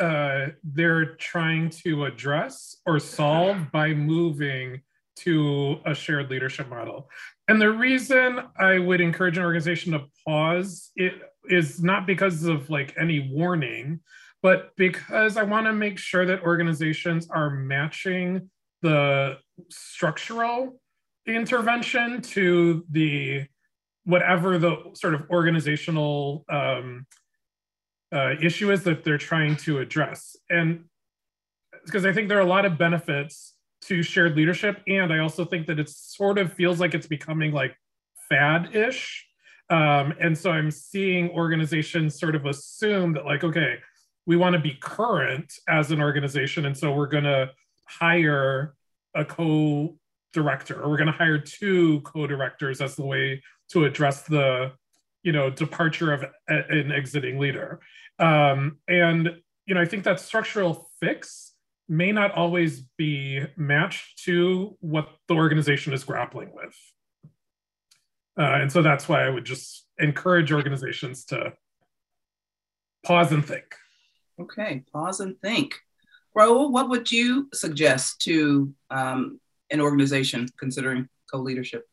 uh, they're trying to address or solve by moving to a shared leadership model. And the reason I would encourage an organization to pause it is not because of like any warning, but because I want to make sure that organizations are matching the structural intervention to the whatever the sort of organizational um, uh, issue is that they're trying to address. And because I think there are a lot of benefits to shared leadership. And I also think that it sort of feels like it's becoming like fad ish. Um, and so I'm seeing organizations sort of assume that, like, okay, we want to be current as an organization. And so we're going to hire a co director or we're going to hire two co directors as the way to address the you know departure of an exiting leader um, and you know i think that structural fix may not always be matched to what the organization is grappling with. Uh, and so that's why I would just encourage organizations to pause and think. Okay, pause and think. Raul, what would you suggest to um, an organization considering co-leadership?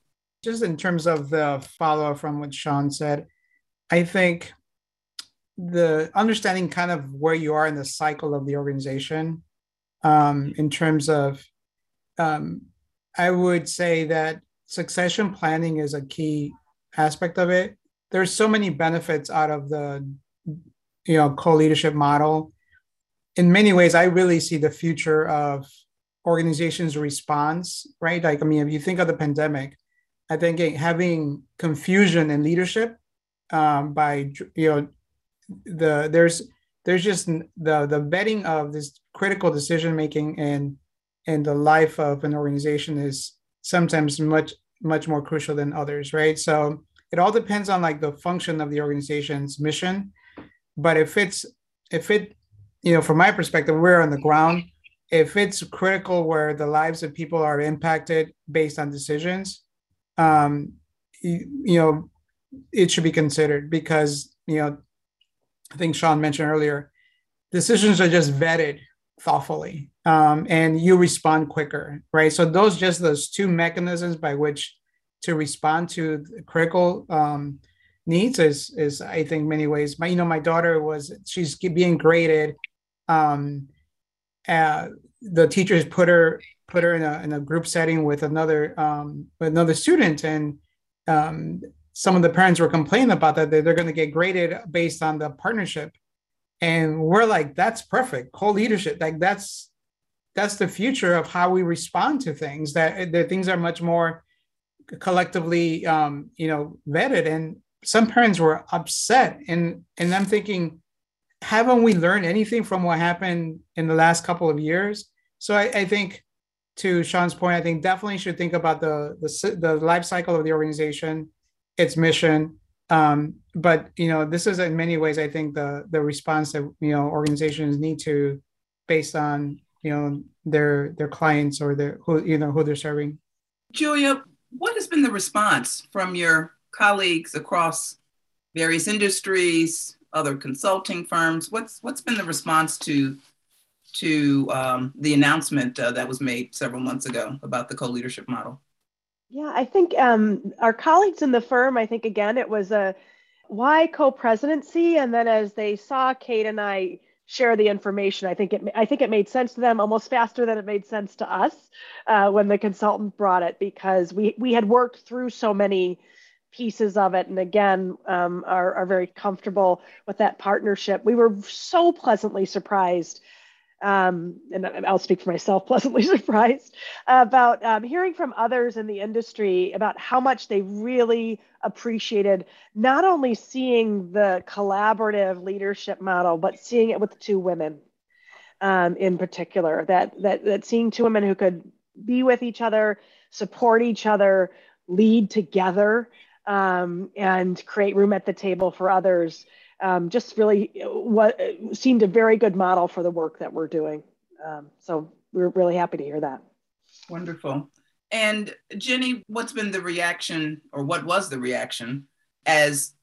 Just in terms of the follow-up from what Sean said, I think the understanding kind of where you are in the cycle of the organization um, in terms of um, i would say that succession planning is a key aspect of it. There's so many benefits out of the you know co-leadership model. In many ways i really see the future of organizations response right? Like i mean if you think of the pandemic i think having confusion in leadership um, by you know the there's there's just the the vetting of this critical decision making and and the life of an organization is sometimes much much more crucial than others right? So it all depends on like the function of the organization's mission. But if it's if it you know from my perspective we're on the ground. If it's critical where the lives of people are impacted based on decisions um you, you know it should be considered because you know I think Sean mentioned earlier, decisions are just vetted thoughtfully um, and you respond quicker, right? So those just those two mechanisms by which to respond to critical um, needs is is I think many ways. My you know my daughter was she's being graded. Um, uh, the teachers put her put her in a in a group setting with another um, with another student and um, some of the parents were complaining about that, that they're going to get graded based on the partnership. And we're like, that's perfect. Co-leadership, like that's that's the future of how we respond to things. That the things are much more collectively, um, you know, vetted. And some parents were upset, and and I'm thinking, haven't we learned anything from what happened in the last couple of years? So I, I think, to Sean's point, I think definitely should think about the the, the life cycle of the organization its mission. Um, but you know, this is in many ways, I think the the response that you know organizations need to, based on you know their their clients or their who you know who they're serving. Julia, what has been the response from your colleagues across various industries, other consulting firms? What's what's been the response to to um, the announcement uh, that was made several months ago about the co-leadership model? Yeah, I think um, our colleagues in the firm, I think again, it was a why co-presidency, and then as they saw Kate and I share the information, I think it I think it made sense to them almost faster than it made sense to us uh, when the consultant brought it because we we had worked through so many pieces of it. And again um, are, are very comfortable with that partnership. We were so pleasantly surprised um, and I'll speak for myself, [LAUGHS] pleasantly surprised about um, hearing from others in the industry about how much they really appreciated not only seeing the collaborative leadership model, but seeing it with two women um, in particular. That that that seeing two women who could be with each other, support each other, lead together, um, and create room at the table for others um, just really what seemed a very good model for the work that we're doing. Um, so we're really happy to hear that. Wonderful. And Jenny, what's been the reaction, or what was the reaction, as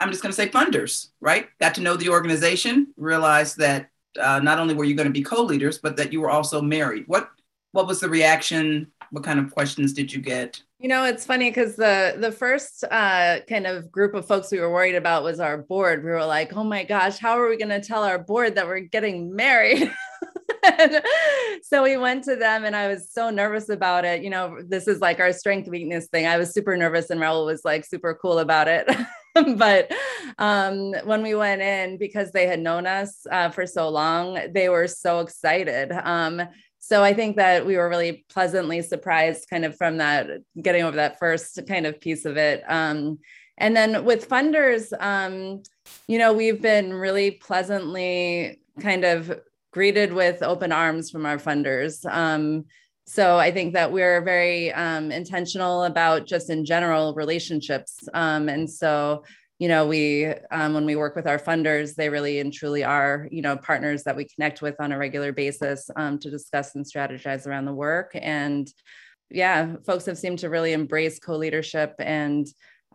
I'm just going to say funders, right? Got to know the organization, realized that uh, not only were you going to be co-leaders, but that you were also married. What what was the reaction? What kind of questions did you get? You know, it's funny because the the first uh, kind of group of folks we were worried about was our board. We were like, "Oh my gosh, how are we going to tell our board that we're getting married?" [LAUGHS] so we went to them, and I was so nervous about it. You know, this is like our strength weakness thing. I was super nervous, and Raul was like super cool about it. [LAUGHS] but um, when we went in, because they had known us uh, for so long, they were so excited. Um, so I think that we were really pleasantly surprised kind of from that, getting over that first kind of piece of it. Um, and then with funders, um, you know, we've been really pleasantly kind of greeted with open arms from our funders. Um, so I think that we're very um, intentional about just in general relationships. Um, and so you know we um, when we work with our funders they really and truly are you know partners that we connect with on a regular basis um, to discuss and strategize around the work. And yeah folks have seemed to really embrace co-leadership and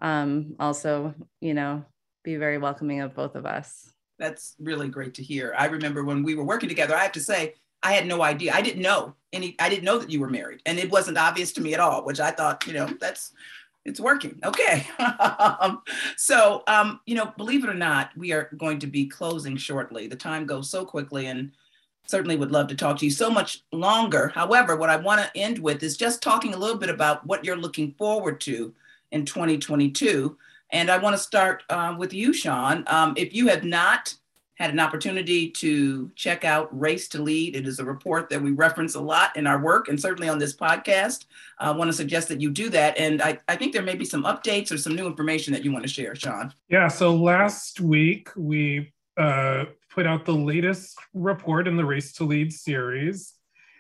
um, also you know be very welcoming of both of us. That's really great to hear. I remember when we were working together i have to say i had no idea. I didn't know any i didn't know that you were married and it wasn't obvious to me at all which i thought you know that's it's working. Okay. [LAUGHS] Um, so, um, you know, believe it or not, we are going to be closing shortly. The time goes so quickly and certainly would love to talk to you so much longer. However, what I want to end with is just talking a little bit about what you're looking forward to in 2022. And I want to start uh, with you, Sean. Um, if you have not had an opportunity to check out Race to Lead. It is a report that we reference a lot in our work and certainly on this podcast. I want to suggest that you do that. And I, I think there may be some updates or some new information that you want to share, Sean. Yeah, so last week we uh, put out the latest report in the Race to Lead series.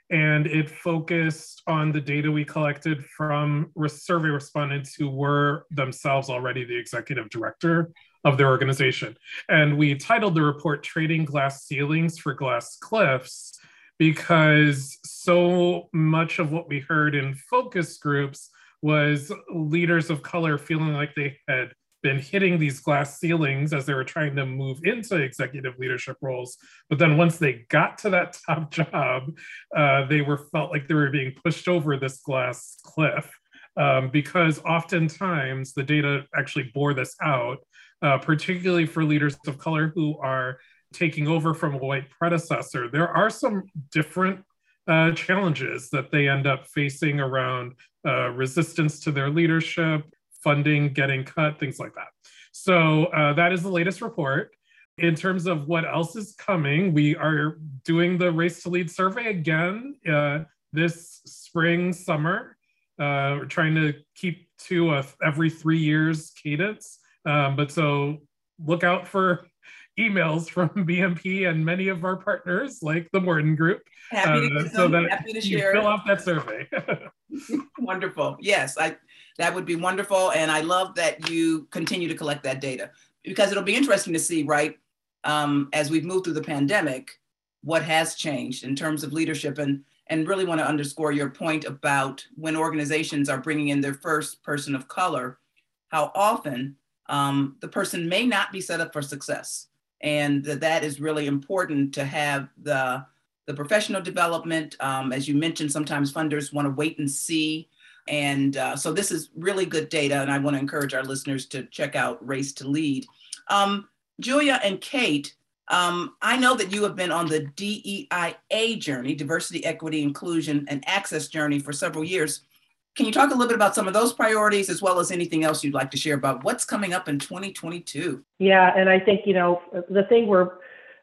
And it focused on the data we collected from survey respondents who were themselves already the executive director of their organization. And we titled the report Trading Glass Ceilings for Glass Cliffs because so much of what we heard in focus groups was leaders of color feeling like they had been hitting these glass ceilings as they were trying to move into executive leadership roles. But then once they got to that [LAUGHS] top job, uh, they were felt like they were being pushed over this glass cliff. Um, because oftentimes the data actually bore this out uh, particularly for leaders of color who are taking over from a white predecessor. There are some different uh, challenges that they end up facing around uh, resistance to their leadership, funding getting cut, things like that. So uh, that is the latest report. In terms of what else is coming, we are doing the Race to Lead survey again uh, this spring, summer. Uh, we're trying to keep to a every three years cadence. Um, but so look out for [LAUGHS] emails from [LAUGHS] BMP and many of our partners, like the Morton Group, happy to, uh, so that share. fill out that survey. [LAUGHS] wonderful. Yes, I that would be wonderful, and I love that you continue to collect that data because it'll be interesting to see, right, um, as we've moved through the pandemic, what has changed in terms of leadership and and really want to underscore your point about when organizations are bringing in their first person of color, how often um, the person may not be set up for success. And that, that is really important to have the, the professional development. Um, as you mentioned, sometimes funders want to wait and see. And uh, so this is really good data. And I want to encourage our listeners to check out Race to Lead. Um, Julia and Kate, um, I know that you have been on the DEIA journey, diversity, equity, inclusion, and access journey for several years. Can you talk a little bit about some of those priorities as well as anything else you'd like to share about what's coming up in 2022? Yeah, and I think, you know, the thing we're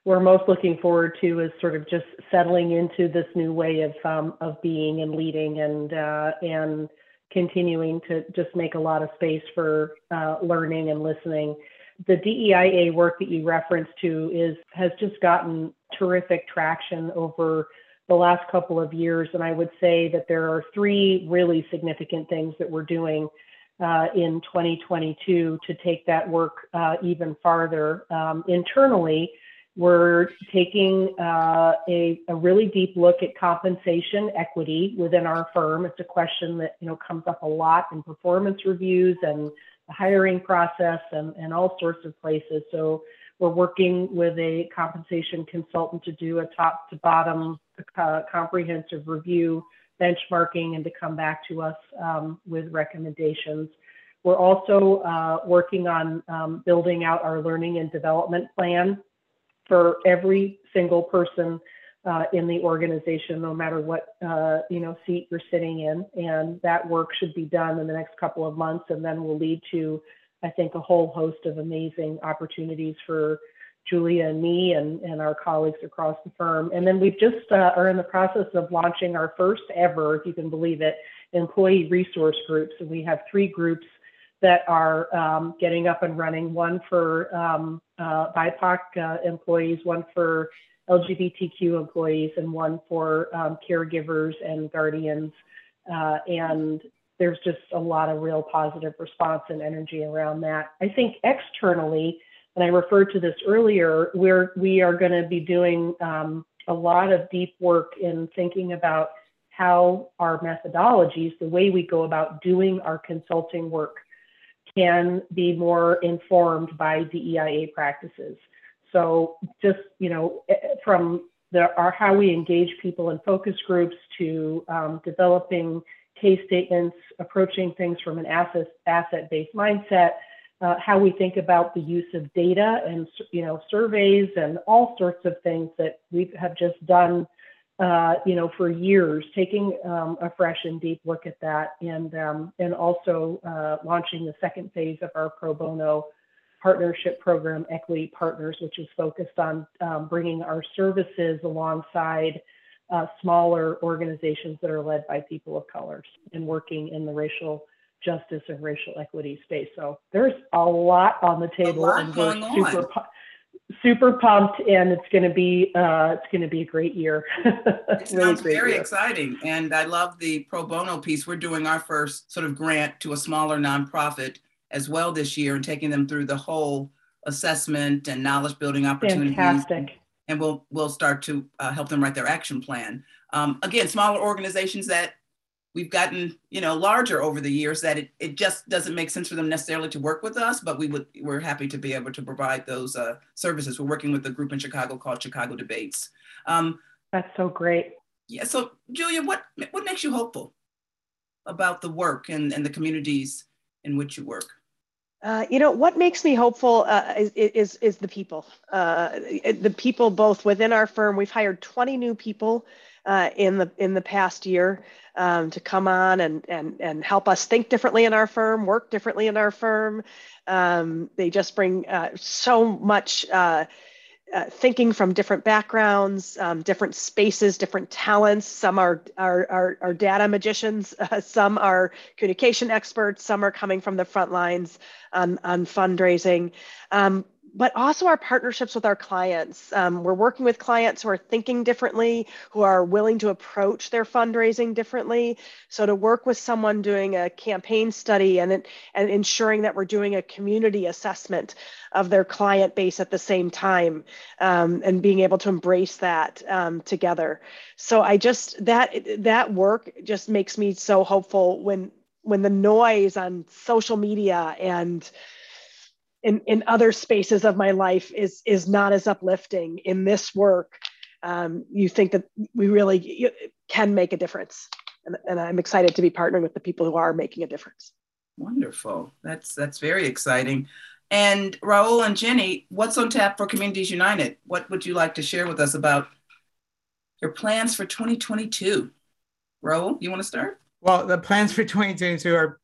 we're most looking forward to is sort of just settling into this new way of um, of being and leading and uh, and continuing to just make a lot of space for uh, learning and listening. The DEIA work that you referenced to is has just gotten terrific traction over the last couple of years. And I would say that there are three really significant things that we're doing uh, in 2022 to take that work uh, even farther. Um, internally, we're taking uh, a, a, really deep look at compensation equity within our firm. It's a question that you know comes up a lot in performance reviews and the hiring process and, and all sorts of places. So we're working with a compensation consultant to do a top to bottom uh, comprehensive review, benchmarking, and to come back to us um, with recommendations. We're also uh, working on um, building out our learning and development plan for every single person uh, in the organization, no matter what uh, you know seat you're sitting in. And that work should be done in the next couple of months, and then will lead to I think, a whole host of amazing opportunities for Julia and me and, and our colleagues across the firm. And then we've just uh, are in the process of launching our first ever, if you can believe it, employee resource groups. And we have three groups that are um, getting up and running one for um, uh, BIPOC uh, employees, one for LGBTQ employees, and one for um, caregivers and guardians. Uh, and there's just a lot of real positive response and energy around that. I think externally, and I referred to this earlier, we're we are going to be doing um, a lot of deep work in thinking about how our methodologies, the way we go about doing our consulting work, can be more informed by DEIA practices. So just you know, from the, our how we engage people in focus groups to um, developing case statements, approaching things from an asset asset-based mindset, uh, how we think about the use of data and you know surveys and all sorts of things that we have just done uh, you know for years, taking um, a fresh and deep look at that, and um, and also uh, launching the second phase of our pro bono partnership program, Equity Partners, which is focused on um, bringing our services alongside uh, smaller organizations that are led by people of color and working in the racial justice and racial equity space. So there's a lot on the table, and we're super super pumped, and it's going to be uh, it's going to be a great year. [LAUGHS] it sounds very year. exciting, and I love the pro bono piece. We're doing our first sort of grant to a smaller nonprofit as well this year, and taking them through the whole assessment and knowledge building opportunities. Fantastic and we'll we'll start to uh, help them write their action plan. Um, again, smaller organizations that we've gotten you know larger over the years that it, it just doesn't make sense for them necessarily to work with us, but we would we're happy to be able to provide those uh, services. We're working with a group in Chicago called Chicago Debates. Um, That's so great. Yeah. So Julia, what what makes you hopeful about the work and, and the communities in which you work? Uh, you know what makes me hopeful uh, is, is, is the people. Uh, the people both within our firm. We've hired 20 new people uh, in the in the past year um, to come on and and and help us think differently in our firm, work differently in our firm. Um, they just bring uh, so much uh, thinking from different backgrounds, um, different spaces, different talents. Some are are, are, are data magicians, [LAUGHS] uh, some are communication experts, some are coming from the front lines on, on fundraising. Um, but also our partnerships with our clients. Um, we're working with clients who are thinking differently, who are willing to approach their fundraising differently. So to work with someone doing a campaign study and, and ensuring that we're doing a community assessment of their client base at the same time um, and being able to embrace that um, together. So I just, that, that work just makes me so hopeful when, when the noise on social media and in, in other spaces of my life is is not as uplifting. In this work um, you think that we really can make a difference. And, and i'm excited to be partnering with the people who are making a difference. Wonderful. That's that's very exciting. And raul and jenny what's on tap for communities united? What would you like to share with us about your plans for 2022 raul you want to start? Well the plans for 2022 are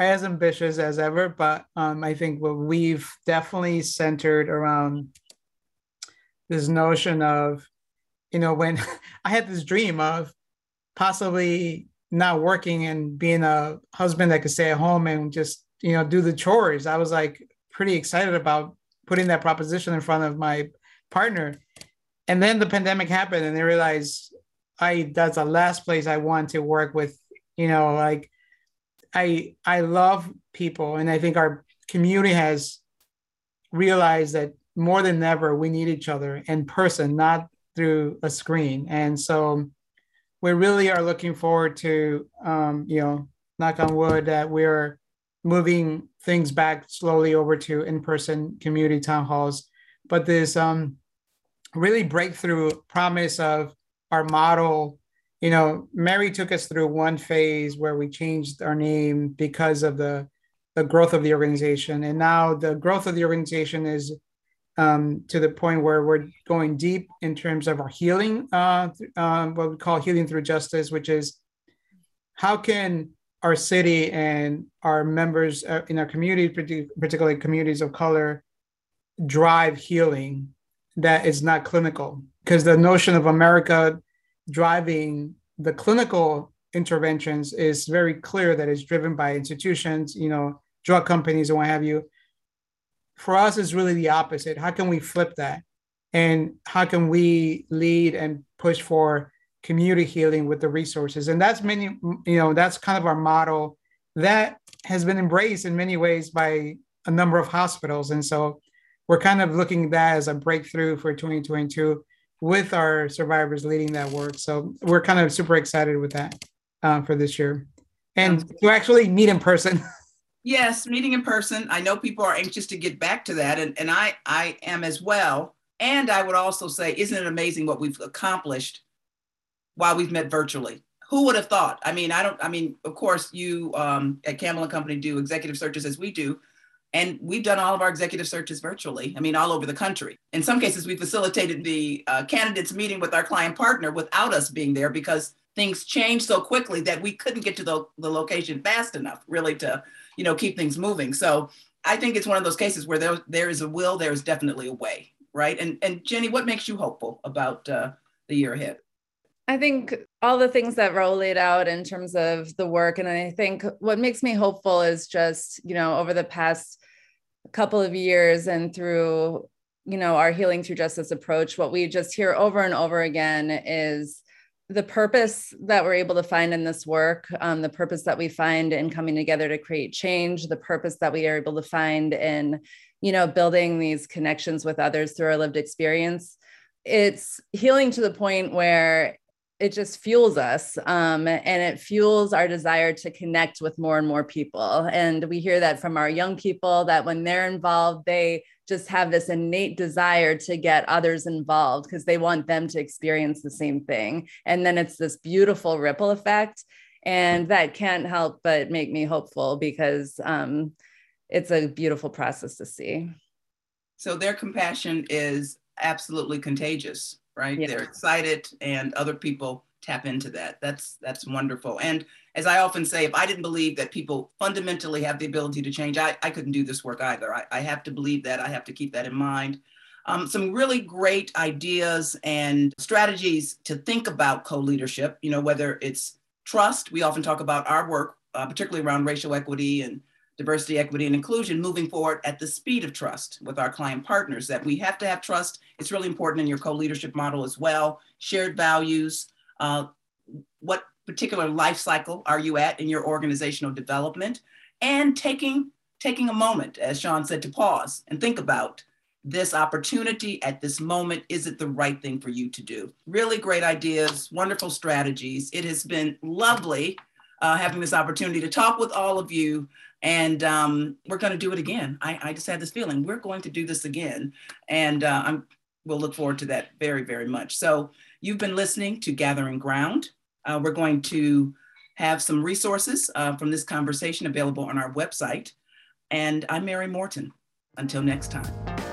as ambitious as ever, but um, I think what we've definitely centered around this notion of, you know, when [LAUGHS] I had this dream of possibly not working and being a husband that could stay at home and just, you know, do the chores. I was like pretty excited about putting that proposition in front of my partner. And then the pandemic happened and they realized I that's the last place I want to work with, you know, like I I love people, and I think our community has realized that more than ever we need each other in person, not through a screen. And so we really are looking forward to, um, you know, knock on wood, that we're moving things back slowly over to in-person community town halls. But this um, really breakthrough promise of our model you know, Mary took us through one phase where we changed our name because of the the growth of the organization, and now the growth of the organization is um, to the point where we're going deep in terms of our healing, uh, uh, what we call healing through justice, which is how can our city and our members uh, in our community, particularly communities of color, drive healing that is not clinical? Because the notion of America driving the clinical interventions is very clear that it's driven by institutions, you know, drug companies and what have you. For us, it's really the opposite. How can we flip that? And how can we lead and push for community healing with the resources? And that's many, you know, that's kind of our model that has been embraced in many ways by a number of hospitals. And so we're kind of looking at that as a breakthrough for 2022 with our survivors leading that work. So we're kind of super excited with that uh, for this year and to actually meet in person. [LAUGHS] Yes, meeting in person. I know people are anxious to get back to that, and, and I, I am as well. And I would also say, isn't it amazing what we've accomplished while we've met virtually? Who would have thought? I mean, I don't, I mean, of course, you um, at Campbell and Company do executive searches as we do, and we've done all of our executive searches virtually, I mean, all over the country. In some cases, we facilitated the uh, candidates meeting with our client partner without us being there because things changed so quickly that we couldn't get to the, the location fast enough, really, to you know keep things moving. So I think it's one of those cases where there, there is a will, there is definitely a way, right? And and Jenny, what makes you hopeful about uh, the year ahead? I think all the things that Raul laid out in terms of the work, and I think what makes me hopeful is just you know over the past couple of years and through you know our healing through justice approach what we just hear over and over again is the purpose that we're able to find in this work um, the purpose that we find in coming together to create change the purpose that we are able to find in you know building these connections with others through our lived experience. It's healing to the point where it just fuels us um, and it fuels our desire to connect with more and more people. And we hear that from our young people that when they're involved they just have this innate desire to get others involved because they want them to experience the same thing. And then it's this beautiful ripple effect and that can't help but make me hopeful because um, it's a beautiful process to see. So their compassion is absolutely contagious right? Yeah. They're excited and other people tap into that. That's that's wonderful. And as I often say, if I didn't believe that people fundamentally have the ability to change, I, I couldn't do this work either. I, I have to believe that. I have to keep that in mind. Um, some really great ideas and strategies to think about co-leadership, you know, whether it's trust, we often talk about our work, uh, particularly around racial equity and diversity, equity, and inclusion moving forward at the speed of trust with our client partners, that we have to have trust. It's really important in your co-leadership model as well. Shared values, uh, what particular life cycle are you at in your organizational development? And taking, taking a moment, as Sean said, to pause and think about this opportunity at this moment is it the right thing for you to do really great ideas wonderful strategies it has been lovely uh, having this opportunity to talk with all of you and um, we're going to do it again. I, I, just had this feeling we're going to do this again, and uh, I'm, we'll look forward to that very, very much. So you've been listening to Gathering Ground. Uh, we're going to have some resources uh, from this conversation available on our website. And I'm Mary Morton. Until next time.